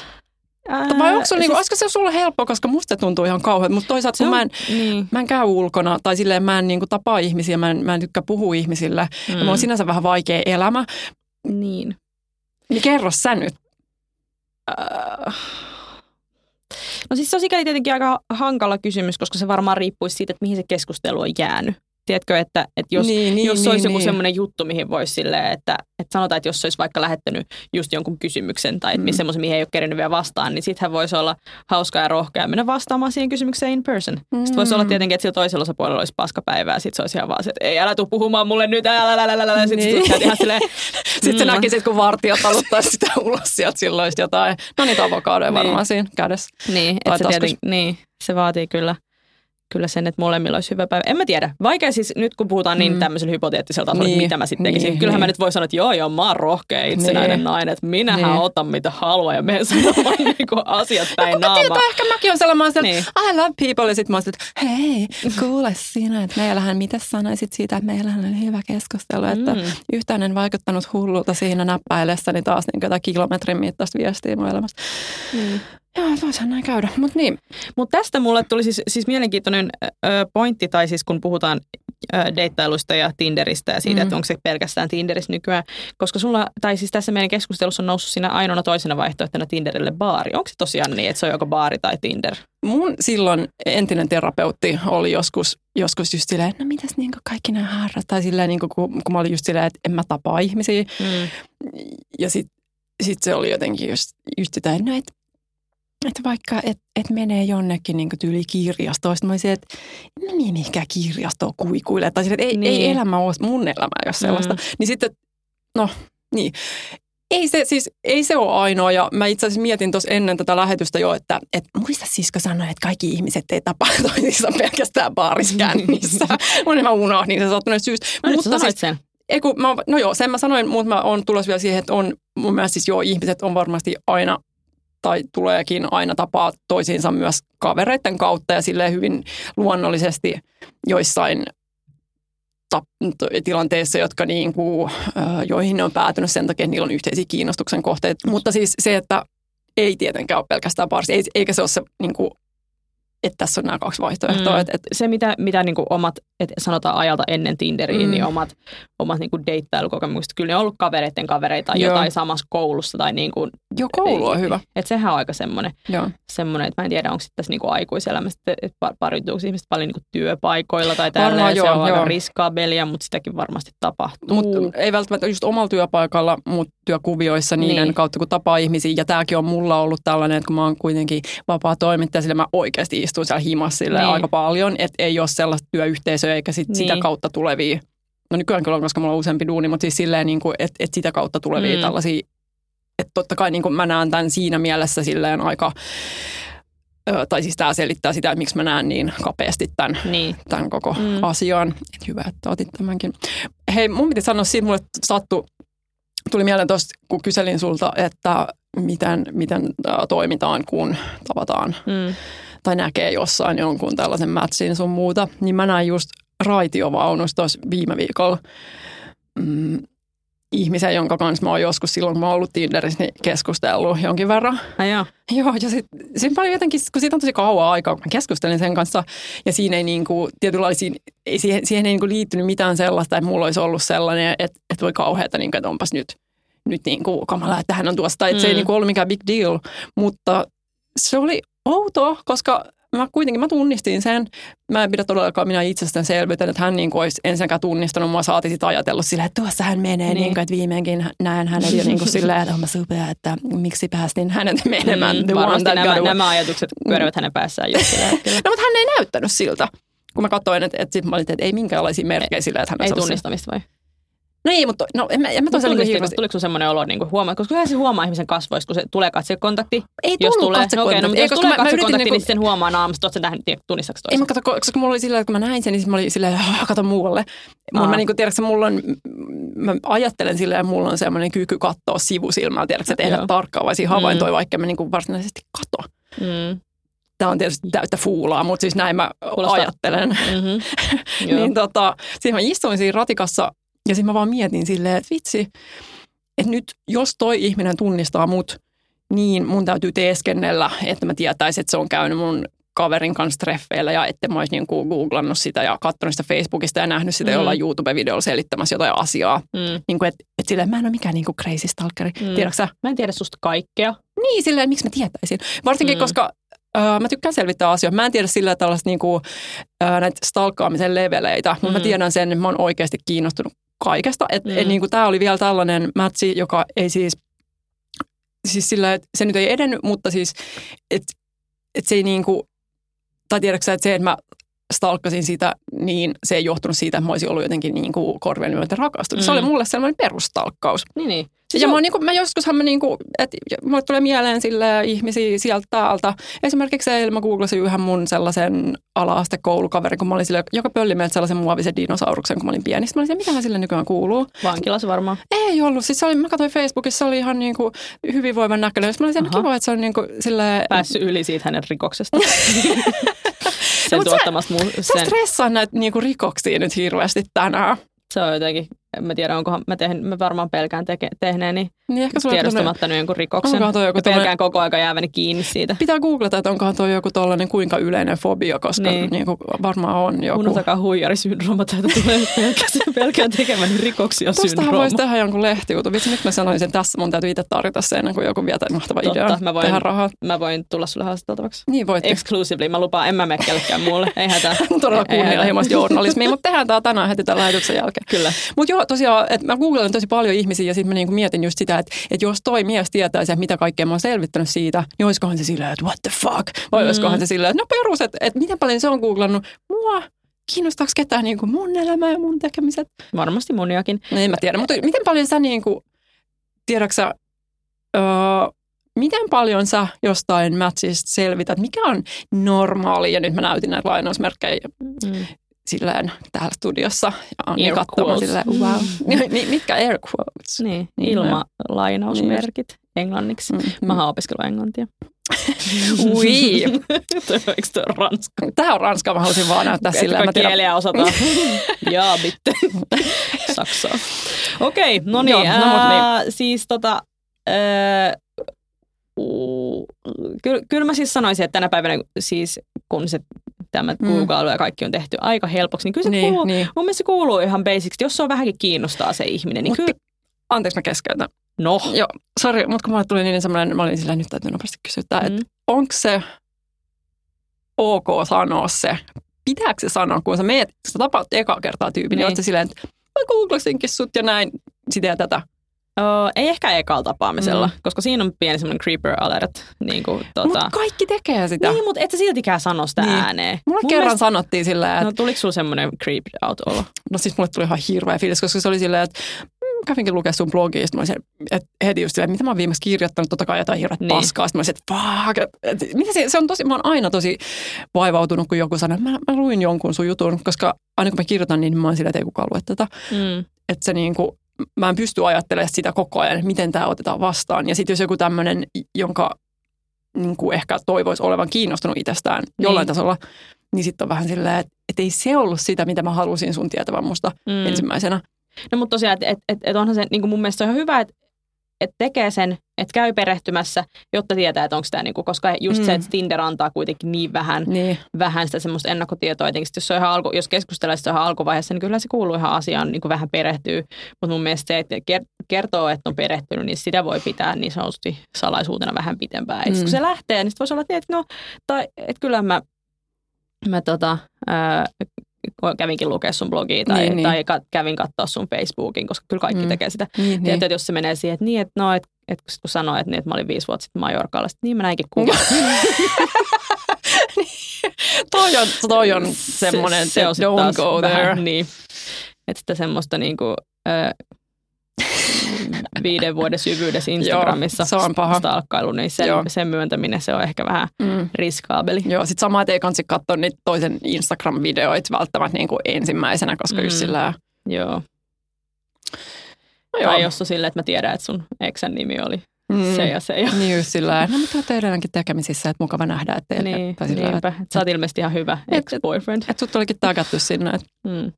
Ää, Vai onko sulla, niinku, siis- olisiko se sulle helppoa, koska musta tuntuu ihan kauhean, mutta toisaalta kun on- mä en, Niin. mä en käy ulkona tai silleen mä en niinku tapaa ihmisiä, mä en, mä en tykkää puhua ihmisille. Mm. Ja mulla on sinänsä vähän vaikea elämä. Niin. Niin kerro sä nyt. Äh. No siis se on sikäli tietenkin aika hankala kysymys, koska se varmaan riippuisi siitä, että mihin se keskustelu on jäänyt. Tiedätkö, että, että jos, niin, niin, jos niin, olisi joku niin. semmoinen juttu, mihin voisi silleen, että, että sanotaan, että jos olisi vaikka lähettänyt just jonkun kysymyksen tai mm. Mm. semmoisen, mihin ei ole kerennyt vielä vastaan, niin sittenhän voisi olla hauskaa ja rohkea mennä vastaamaan siihen kysymykseen in person. Mm. Sitten voisi olla tietenkin, että sillä toisella osapuolella olisi paskapäivää ja sitten se olisi ihan vaan se, että ei älä tuu puhumaan mulle nyt, älä, älä, älä, älä. Ja sitten Niin. niin. ihan silleen, Sitten mm. mm. näkisit, kun vartijat taluttaisi sitä ulos sieltä silloin olisi jotain. No niitä avokaadoja Niin. varmaan siinä kädessä. Niin, että se, tietenkin, niin, se vaatii kyllä, kyllä sen, että molemmilla olisi hyvä päivä. En mä tiedä. Vaikea siis nyt, kun puhutaan niin Mm. tämmöisellä hypoteettisella tasolla, Niin, että mitä mä sitten tekisin. niin, Kyllähän mä niin. nyt voi sanoa, että joo, joo, mä oon rohkea itsenäinen Niin. nainen, että minähän Niin. otan mitä haluan ja menen sanomaan niinku asiat päin Kuka naamaa. tietää, ehkä mäkin on sellainen, että Niin. I love people. Ja sitten mä oon että hei, kuule sinä, että meillähän, mitä sanoisit siitä, että meillähän oli hyvä keskustelu. Että Mm. yhtään en vaikuttanut hullulta siinä näppäilessäni taas niin jotain kilometrin mittaista viestiä mun elämästä. Mm. Joo, voisihan näin käydä. Mutta niin, Mutta tästä mulle tuli siis, siis mielenkiintoinen ö, pointti, tai siis kun puhutaan ö, deittailusta ja Tinderistä ja siitä, Mm. että onko se pelkästään Tinderissä nykyään. Koska sulla, tai siis tässä meidän keskustelussa on noussut siinä ainoana toisena vaihtoehtona Tinderille baari. Onko se tosiaan niin, että se on joko baari tai Tinder? mun silloin entinen terapeutti oli joskus, joskus just silleen, no mitäs niin kaikki nämä harrat, tai silleen, niin kun, kun mä olin just silleen, että en mä tapaa ihmisiä. Mm. Ja sitten sit se oli jotenkin just, just että no et, että vaikka et, et menee jonnekin niin tyyli kirjastoon, sitten mä olisin, että niin mihinkään kirjastoon kuikuille. Tai että ei, Niin. ei elämä ole mun elämä, jos sellaista. Mm. Niin sitten, no niin. Ei se, siis, ei se ole ainoa, ja mä itse asiassa mietin tuossa ennen tätä lähetystä jo, että et muista kun sanoin, että kaikki ihmiset ei tapaa toisissa pelkästään baarissa kännissä. Mun mä unohdin se sattunut syystä. No Mutta siis, sen. ei kun mä, no joo, sen mä sanoin, mutta mä oon tulossa vielä siihen, että on mun mielestä siis joo, ihmiset on varmasti aina tai tuleekin aina tapaa toisiinsa myös kavereiden kautta ja silleen hyvin luonnollisesti joissain tilanteissa, jotka niin kuin, joihin ne on päätynyt sen takia, että niillä on yhteisiä kiinnostuksen kohteita. Mutta siis se, että ei tietenkään ole pelkästään parsi, ei, eikä se ole se, niin kuin, että tässä on nämä kaksi vaihtoehtoa. Mm. Että, että Se, mitä, mitä niin kuin omat, et sanotaan ajalta ennen Tinderiin, Mm. niin omat, omat niin kuin deittailukokemukset, kyllä ne on ollut kavereiden kavereita tai Joo. jotain samassa koulussa. Tai niin kuin, jo koulu on hyvä. Että sehän on aika semmoinen, Joo. semmoinen, että mä en tiedä, onko sitten tässä niinku aikuiselämässä, että että par- pariutuuko ihmiset paljon niinku työpaikoilla tai Varmaan tälleen. Se joo, on aika joo. riskaabelia, mutta sitäkin varmasti tapahtuu. Mutta ei välttämättä just omalla työpaikalla, mutta työkuvioissa niiden Niin. niin. kautta, kun tapaa ihmisiä. Ja tämäkin on mulla ollut tällainen, että kun mä oon kuitenkin vapaa toimittaja, sillä mä oikeasti istun siellä himassa Niin. aika paljon, että ei ole sellaista työyhteisöä eikä sit sitä Niin. kautta tulevia. No nykyään kyllä on, koska mulla on useampi duuni, mutta siis silleen, niin kuin, että, että sitä kautta tulevia Mm. tällaisia, että totta kai niin kuin mä näen tämän siinä mielessä silleen aika, tai siis tämä selittää sitä, että miksi mä näen niin kapeasti tämän Niin. tämän koko Mm. asian. Et hyvä, että otit tämänkin. Hei, mun piti sanoa siitä, mulle sattu, tuli mieleen tuosta, kun kyselin sulta, että miten, miten toimitaan, kun tavataan Mm. Tai näkee jossain jonkun tällaisen matchin sun muuta. Niin mä näin just raitiovaunussa tuossa viime viikolla mm, ihmisen, jonka kanssa mä oon joskus silloin, kun mä oon ollut Tinderissä, niin keskustellut jonkin verran. Ai joo. Joo, ja sitten sit paljon jotenkin, kun siitä on tosi kauan aikaa, kun mä keskustelin sen kanssa, ja siinä ei niinku, tietynlaisiin, ei siihen, siihen ei niinku liittynyt mitään sellaista, että mulla olisi ollut sellainen, että, että voi kauheata, niinku, että onpas nyt, nyt niinku kamala, että hän on tuosta, että mm. se ei niinku ollut mikään big deal, mutta se oli outoa, koska mä kuitenkin mä tunnistin sen. Mä en pidä todellakaan minä itsestäänselvyyttä, että hän niin kuin olisi ensinnäkään tunnistanut mua, saati sitten ajatellut silleen, että tuossa hän menee, niin. Niin kuin, että viimeinkin näen hänet jo niin kuin silleen, että onpa supea, että miksi päästin hänet menemään. Mm, varmasti nämä, nämä ajatukset pyörivät hänen päässään just sillä. No, mutta hän ei näyttänyt siltä. Kun mä katsoin, että, että, sit mä olin, että ei minkäänlaisia merkkejä sillä, että hän Ei on tunnistamista vai? No ei, mutta no, en mä, en mä toisaalta niin hirveästi. Tuliko sinulla semmoinen olo, niin kuin huomaa, koska se huomaa ihmisen kasvoista, kun se tulee katsekontakti. Ei jos tullut tulee, katsekontakti. Okei, no, mutta Ei, jos tulee mä- mä yritin katsekontakti, niinku- niin sitten huomaa naamasta, että tähän tunnistaako Ei mä toisen. kato, koska mulla oli silleen, että kun mä näin sen, niin mä olin silleen, että kato muualle. Mutta Aa. mä niinku, tiedätkö, mulla on, mä ajattelen silleen, että mulla on semmoinen kyky katsoa sivusilmää, tiedätkö, että tehdä tarkkaavaisia havaintoja, vaikka mä niinku varsinaisesti kato. Mm. Tämä on tietysti täyttä fuulaa, mutta siis näin mä Kuulostaa- ajattelen. Mm-hmm. Niin tota, siinä mä istuin siinä ratikassa ja sitten mä vaan mietin silleen, että vitsi, että nyt jos toi ihminen tunnistaa mut, niin mun täytyy teeskennellä, että mä tietäisin, että se on käynyt mun kaverin kanssa treffeillä ja että mä olisin niin kuin googlannut sitä ja katsonut sitä Facebookista ja nähnyt sitä Mm. jollain YouTube-videolla selittämässä jotain asiaa. Mm. Niin kuin, että, että silleen, mä en ole mikään niin kuin crazy stalkeri. Mm. Tiedätkö sä? Mä en tiedä susta kaikkea. Niin, silleen, miksi mä tietäisin. Varsinkin, Mm. koska äh, mä tykkään selvittää asioita. Mä en tiedä sillä tällaista niinku, äh, näitä stalkkaamisen leveleitä, mutta Mm. mä tiedän sen, että mä oon oikeasti kiinnostunut kaikesta. Et, Mm. mm. et, niinku, Tämä oli vielä tällainen mätsi, joka ei siis, siis sillä, että se nyt ei edennyt, mutta siis, että et se ei niinku, tai tiedätkö sä, että se, että mä stalkkasin sitä, niin se ei johtunut siitä, että mä olisin ollut jotenkin niin kuin korvien myöten rakastunut. Mm. Se Mm. oli mulle sellainen perustalkkaus. Niin, niin. Siis ja mä, oon niinku, mä joskushan mä niinku, että mulle tulee mieleen sille ihmisiä sieltä täältä. Esimerkiksi eilen mä googlasin yhden mun sellaisen ala-astekoulukaverin, kun mä olin sille, joka pölli meiltä sellaisen muovisen dinosauruksen, kun mä olin pieni. Sitten mä olin siellä, mitähän sille nykyään kuuluu? Vankilassa varmaan. Ei ollut. Siis se oli, mä katsoin Facebookissa, se oli ihan niinku hyvinvoivan näköinen. Sitten mä olin Aha. kiva, että se on niinku sille... Päässyt yli siitä hänen rikoksesta. sen sä- tuottamasta Sä sen, stressaan näitä niinku rikoksia nyt hirveästi tänään. se on jotenkin, en mä tiedä, onkohan, mä, tehn, mä varmaan pelkään teke, tehneeni Niin ehkä tämmönen- tiedostamatta nyt jonkun rikoksen. Onkohan toi joku pelkään tommonen- koko aika jääväni kiinni siitä. Pitää googlata, että onkohan toi joku tollainen kuinka yleinen fobia, koska Niin. niin. niinku varmaan on joku. Unohtakaa huijarisyndrooma, täältä tulee pelkään, pelkään tekemäni rikoksia Tuostahan syndrooma. voisi tehdä jonkun lehtijutun. Vitsi, nyt mä sanoin sen tässä. Mun täytyy itse tarjota sen ennen kuin joku vie tämän mahtava Totta, idea. mä voin- Tehdä rahaa. Mä voin tulla sulle haastateltavaksi. Niin voit. Exclusively, mä lupaan, en mä mene kellekään muulle. Ei hätää. Todella kunnianhimoista journalismia, mutta tehdään tämä tänään heti tämän lähetyksen jälkeen. Kyllä. Mutta joo, tosiaan, että mä googlaan tosi paljon ihmisiä ja sitten mä niinku mietin just sitä, että, että jos toi mies tietäisi, että mitä kaikkea mä oon selvittänyt siitä, niin olisikohan se silleen, että what the fuck? Vai Mm. olisikohan se silleen, että no perus, että, että miten paljon se on googlannut mua? Kiinnostaako ketään niinku mun elämä ja mun tekemiset? Varmasti moniakin. No en mä tiedä, mutta miten paljon sä niinku, tiedäksä, öö, miten paljon sä jostain matchista selvität, mikä on normaali, ja nyt mä näytin näitä lainausmerkkejä Mm. Silleen täällä studiossa, ja Anni Air katsomaan quotes. silleen, wow. Niin, mitkä air quotes? Niin, Niin, ilmalainausmerkit englanniksi. Mm. Mä oon opiskellut englantia. Ui. Eikö ole ranska? Tämä on ranska, mä halusin vaan näyttää silleen. Mä Etkö tiedän, kieliä osataan? Jaa, bitte. Saksaa. Okei, no niin. Joo, no niin. Siis tota... uu, Kyllä, kyllä mä siis sanoisin, että tänä päivänä siis kun se tämä Mm. Google ja kaikki on tehty aika helpoksi, niin kyllä se niin, kuuluu, niin. mun mielestä se kuuluu ihan basics. Jos se on vähänkin kiinnostaa se ihminen, niin Mut kyllä, Anteeksi, mä keskeytän. no. Joo, sori, mutta kun mulle tuli niin semmoinen, mä olin silleen, nyt täytyy nopeasti kysyä, mm. että onko se ok sanoa se, pitääkö se sanoa, kun sä meet, sä tapaat eka kertaa tyypin, niin, Niin. niin oot sä silleen, että mä googlasinkin sut ja näin, sitä ja tätä. Oh, ei ehkä ekalla tapaamisella, Mm. koska siinä on pieni semmoinen creeper alert. Niin, kuin, tota... Mutta kaikki tekee sitä. niin mutta et sä siltikään sano sitä Niin. niin. ääneen. Mulle Mun kerran mielestä- sanottiin silleen, että No tuliko sulla semmoinen creep out olo? no siis mulle tuli ihan hirveä fiilis, koska se oli silleen, että mm, kävinkin lukea sun blogia, sitten mä olisin, että heti just silleen, mitä mä oon viimeksi kirjoittanut, totta kai jotain hirveät Niin. niin. paskaa, sitten mä olisin, että fuck, et, et, mitä se, se on tosi, mä oon aina tosi vaivautunut, kun joku sanoo, että mä, mä luin jonkun sun jutun, koska aina kun mä kirjoitan, niin mä oon silleen, että ei kukaan lue tätä. Mm. Että se niinku, mä en pysty ajattelemaan sitä koko ajan, että miten tämä otetaan vastaan. Ja sitten jos joku tämmöinen, jonka niin kuin ehkä toivoisi olevan kiinnostunut itsestään niin. jollain tasolla, niin sitten on vähän silleen, että, että ei se ollut sitä, mitä mä halusin sun tietävän musta Mm. mm. ensimmäisenä. No mutta tosiaan, että et, et, et onhan se niin kuin mun mielestä se on ihan hyvä, että et tekee sen, että käy perehtymässä, jotta tietää, että onko tämä, niinku, koska just mm. se, että Tinder antaa kuitenkin niin vähän, Niin. vähän sitä semmoista ennakkotietoa, etenkin sit jos, se on ihan alku, jos keskustellaan sitä ihan alkuvaiheessa, niin kyllä se kuuluu ihan asiaan niin kuin vähän perehtyy. Mutta mun mielestä se, että ker- kertoo, että on perehtynyt, niin sitä voi pitää niin sanotusti salaisuutena vähän pitempään. Mm. Mm. kun se lähtee, niin sitten voisi olla, että no, tai että kyllä mä, mä tota, ää, kävinkin lukea sun blogia tai, Niin, niin, niin. tai ka- kävin katsoa sun Facebookin, koska kyllä kaikki Mm. tekee sitä. Niin, Niin. niin. Että jos se menee siihen, että niin, että no, että, että kun sit kun sanoi, että, niin, että mä olin viisi vuotta sitten Majorkalla, sitten niin mä näinkin kuvan. toi on, toi on semmoinen, se, on se sit don't go there. Vähän, niin. Että sitä semmoista niinku, ö, viiden vuoden syvyydessä Instagramissa Joo, se on paha. stalkkailu, niin sen, Joo. sen myöntäminen se on ehkä vähän Mm. riskaabeli. Joo, sit samaa ei kansi katsoa niitä toisen Instagram-videoita välttämättä niin kuin ensimmäisenä, koska mm. just sillä Joo. no Tai jos on silleen, että mä tiedän, että sun eksän nimi oli mm. se ja se. Ja, Niin just sillä no mutta edelleenkin tekemisissä, että mukava nähdä, että teille. niin, tai sillä niinpä. Et Sä oot ilmeisesti ihan hyvä Et- ex-boyfriend. että sut olikin tagattu sinne. Että, Mm.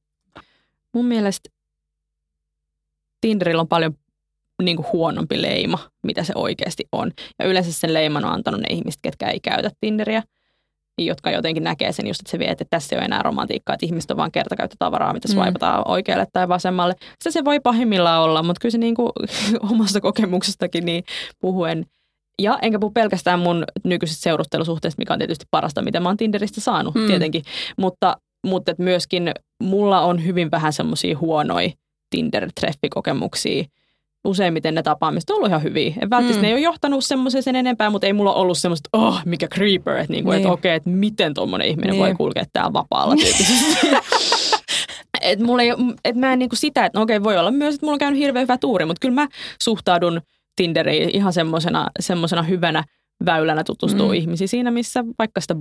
Mun mielestä Tinderillä on paljon niin kuin huonompi leima, mitä se oikeasti on. Ja yleensä sen leiman on antanut ne ihmiset, ketkä ei käytä Tinderiä, jotka jotenkin näkee sen just, että se vie, että tässä ei ole enää romantiikkaa, että ihmiset on vaan kertakäyttötavaraa, mitä Mm. swipataan oikealle tai vasemmalle. Se se voi pahimmillaan olla, mutta kyllä se niin kuin omasta kokemuksestakin niin puhuen ja enkä puhu pelkästään mun nykyisestä seurustelusuhteesta, mikä on tietysti parasta, mitä mä oon Tinderistä saanut Mm. mm. tietenkin. Mutta, mutta myöskin mulla on hyvin vähän semmoisia huonoja Tinder-treffikokemuksia. Useimmiten ne tapaamiset on ollut ihan hyviä. En välttämättä Mm. ne ei ole johtanut semmoiseen sen enempää, mutta ei mulla ollut semmoista, oh, mikä creeper, että, niinku, Niin. että okei, että miten tuommoinen ihminen Niin. voi kulkea täällä vapaalla tyyppisesti. et mulla ei, et mä en niinku sitä, että no okei, voi olla myös, että mulla on käynyt hirveän hyvä tuuri, mutta kyllä mä suhtaudun Tinderiin ihan semmoisena, hyvänä väylänä tutustua Mm. ihmisiin siinä, missä vaikka sitä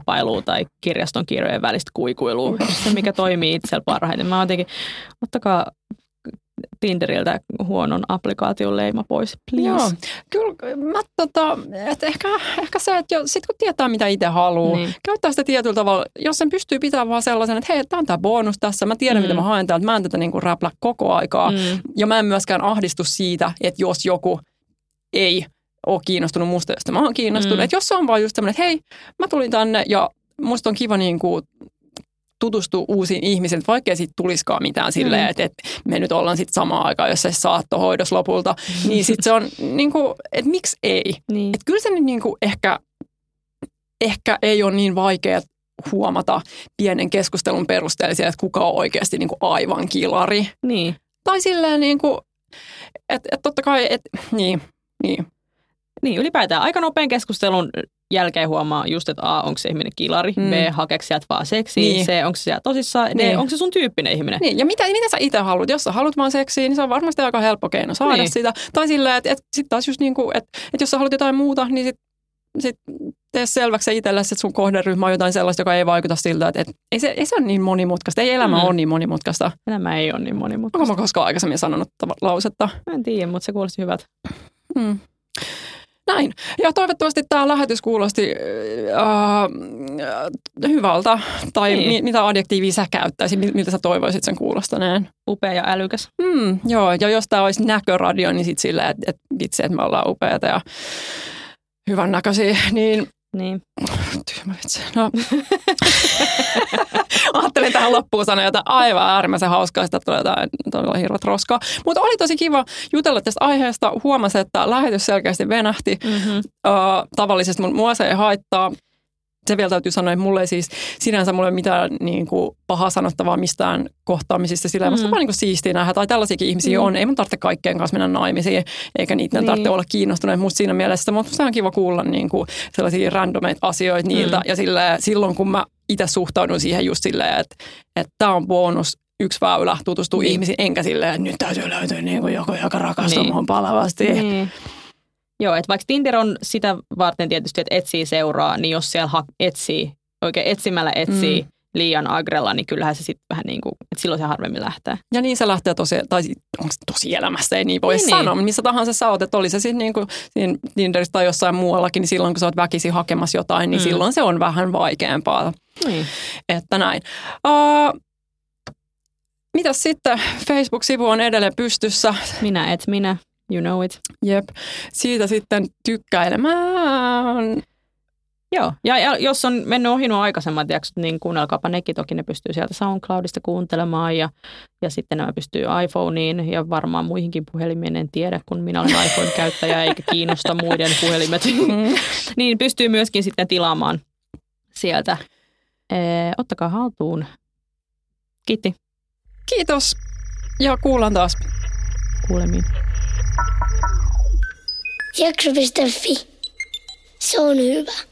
baaritapailua tai kirjaston kirjojen välistä kuikuilua, se mikä toimii itsellä parhaiten. Mä jotenkin, ottakaa Tinderiltä huonon applikaation leima pois, please. Joo, kyllä mä tota, et ehkä, ehkä se, että jo, sit kun tietää mitä itse haluaa, niin. Käyttää sitä tietyllä tavalla, jos sen pystyy pitämään vaan sellaisen, että hei, tämä on tämä bonus tässä, mä tiedän mm. mitä mä haen täältä, mä en tätä niinku räplä koko aikaa. Mm. Ja mä en myöskään ahdistu siitä, että jos joku ei ole kiinnostunut musta, josta mä oon kiinnostunut. Mm. Mm. Että jos se on vaan just semmoinen, että hei, mä tulin tänne ja musta on kiva niin kuin tutustua uusiin ihmisiin, vaikkei siitä tulisikaan mitään silleen, Mm. että, että me nyt ollaan sitten samaan aikaan jossain saattohoidossa lopulta, niin sitten se on niin kuin, että miksi ei? Niin. Että kyllä se nyt niin kuin ehkä, ehkä ei ole niin vaikea huomata pienen keskustelun perusteella, siellä, että kuka on oikeasti niin kuin aivan kilari. niin. Tai silleen niin kuin, että, että totta kai, että niin, niin. Niin, ylipäätään aika nopean keskustelun jälkeen huomaa just, että A, onko se ihminen kilari, Mm. mm. B, hakeeko sieltä vaan seksiä, Niin. C, onko se siellä tosissaan, D, Niin. onko se sun tyyppinen ihminen. Niin, ja mitä, mitä sä itse haluat? Jos sä haluat vaan seksiä, niin se on varmasti aika helppo keino saada niin. Sitä. Tai silleen, että, että sitten taas just niin kuin, että, että jos sä haluat jotain muuta, niin sit, sit tee selväksi se itsellesi, että sun kohderyhmä on jotain sellaista, joka ei vaikuta siltä, että, että ei, se, ei se ole niin monimutkaista. Ei elämä mm. Mm. ole niin monimutkaista. Elämä ei ole niin Onko monimutkaista. mä koskaan aikaisemmin sanonut lausetta? Mä en tiedä, mutta se kuulosti hyvältä. Hmm. Näin. Ja toivottavasti tämä lähetys kuulosti äh, hyvältä. Tai Niin. mi- mitä adjektiivia sä käyttäisit, mi- miltä sä toivoisit sen kuulostaneen? Upea ja älykäs. Mm, joo, ja jos tämä olisi näköradio, niin sitten silleen, että et, vitsi, että me ollaan upeita ja hyvän näköisiä, niin Niin. tyhmä vitsi. No. Ajattelin tähän loppuun sanoa jotain aivan äärimmäisen hauskaa, sitä tulee jotain todella hirveät roskaa. Mutta oli tosi kiva jutella tästä aiheesta. Huomasin, että lähetys selkeästi venähti. Mm-hmm. Uh, tavallisesti mun, mua se ei haittaa. Se vielä täytyy sanoa, että mulle ei siis sinänsä mulle mitään niin kuin, pahaa sanottavaa mistään kohtaamisista. Sillä mm. Mm. vaan niin kuin, siistiä nähdä, tai tällaisiakin ihmisiä Mm. on. Ei mun tarvitse kaikkien kanssa mennä naimisiin, eikä niitä niin. Tarvitse olla kiinnostuneet musta siinä mielessä. Mutta se on kiva kuulla niin kuin, sellaisia randomeita asioita niiltä. Mm. Ja sillä, silloin, kun mä itse suhtaudun siihen just silleen, että että tämä on bonus, yksi väylä tutustua niin. Ihmisiin, enkä silleen, että nyt täytyy löytyä niin kuin joku, joka rakastaa Niin. muun palavasti. Niin. Joo, että vaikka Tinder on sitä varten tietysti, että etsii seuraa, niin jos siellä ha- etsii, oikein etsimällä etsii Mm. liian agrella, niin kyllähän se sitten vähän niin kuin, että silloin se harvemmin lähtee. Ja niin se lähtee tosi, tai onko tosi elämässä, ei niin voi niin, Niin, sanoa, niin. niin. missä tahansa sä oot, että oli se sitten niin kuin siinä Tinderissä tai jossain muuallakin, niin silloin kun sä oot väkisin hakemassa jotain, niin. Mm. silloin se on vähän vaikeampaa, Niin. että näin. Uh, mitäs sitten? Facebook-sivu on edelleen pystyssä. Minä et minä, you know it. Jep. Siitä sitten tykkäilemään. Joo, ja, ja jos on mennyt ohi nuo aikaisemmat jaksot, niin kuunnelkaapa nekin. Toki ne pystyy sieltä SoundCloudista kuuntelemaan ja, ja sitten nämä pystyy iPhoneiin ja varmaan muihinkin puhelimiin, en tiedä, kun minä olen iPhone-käyttäjä eikä kiinnosta muiden puhelimet. Mm. niin pystyy myöskin sitten tilaamaan sieltä. Ee, ottakaa haltuun. Kiitti. Kiitos ja kuullaan taas. Kuulemiin. Jakso.fi. Se on hyvä.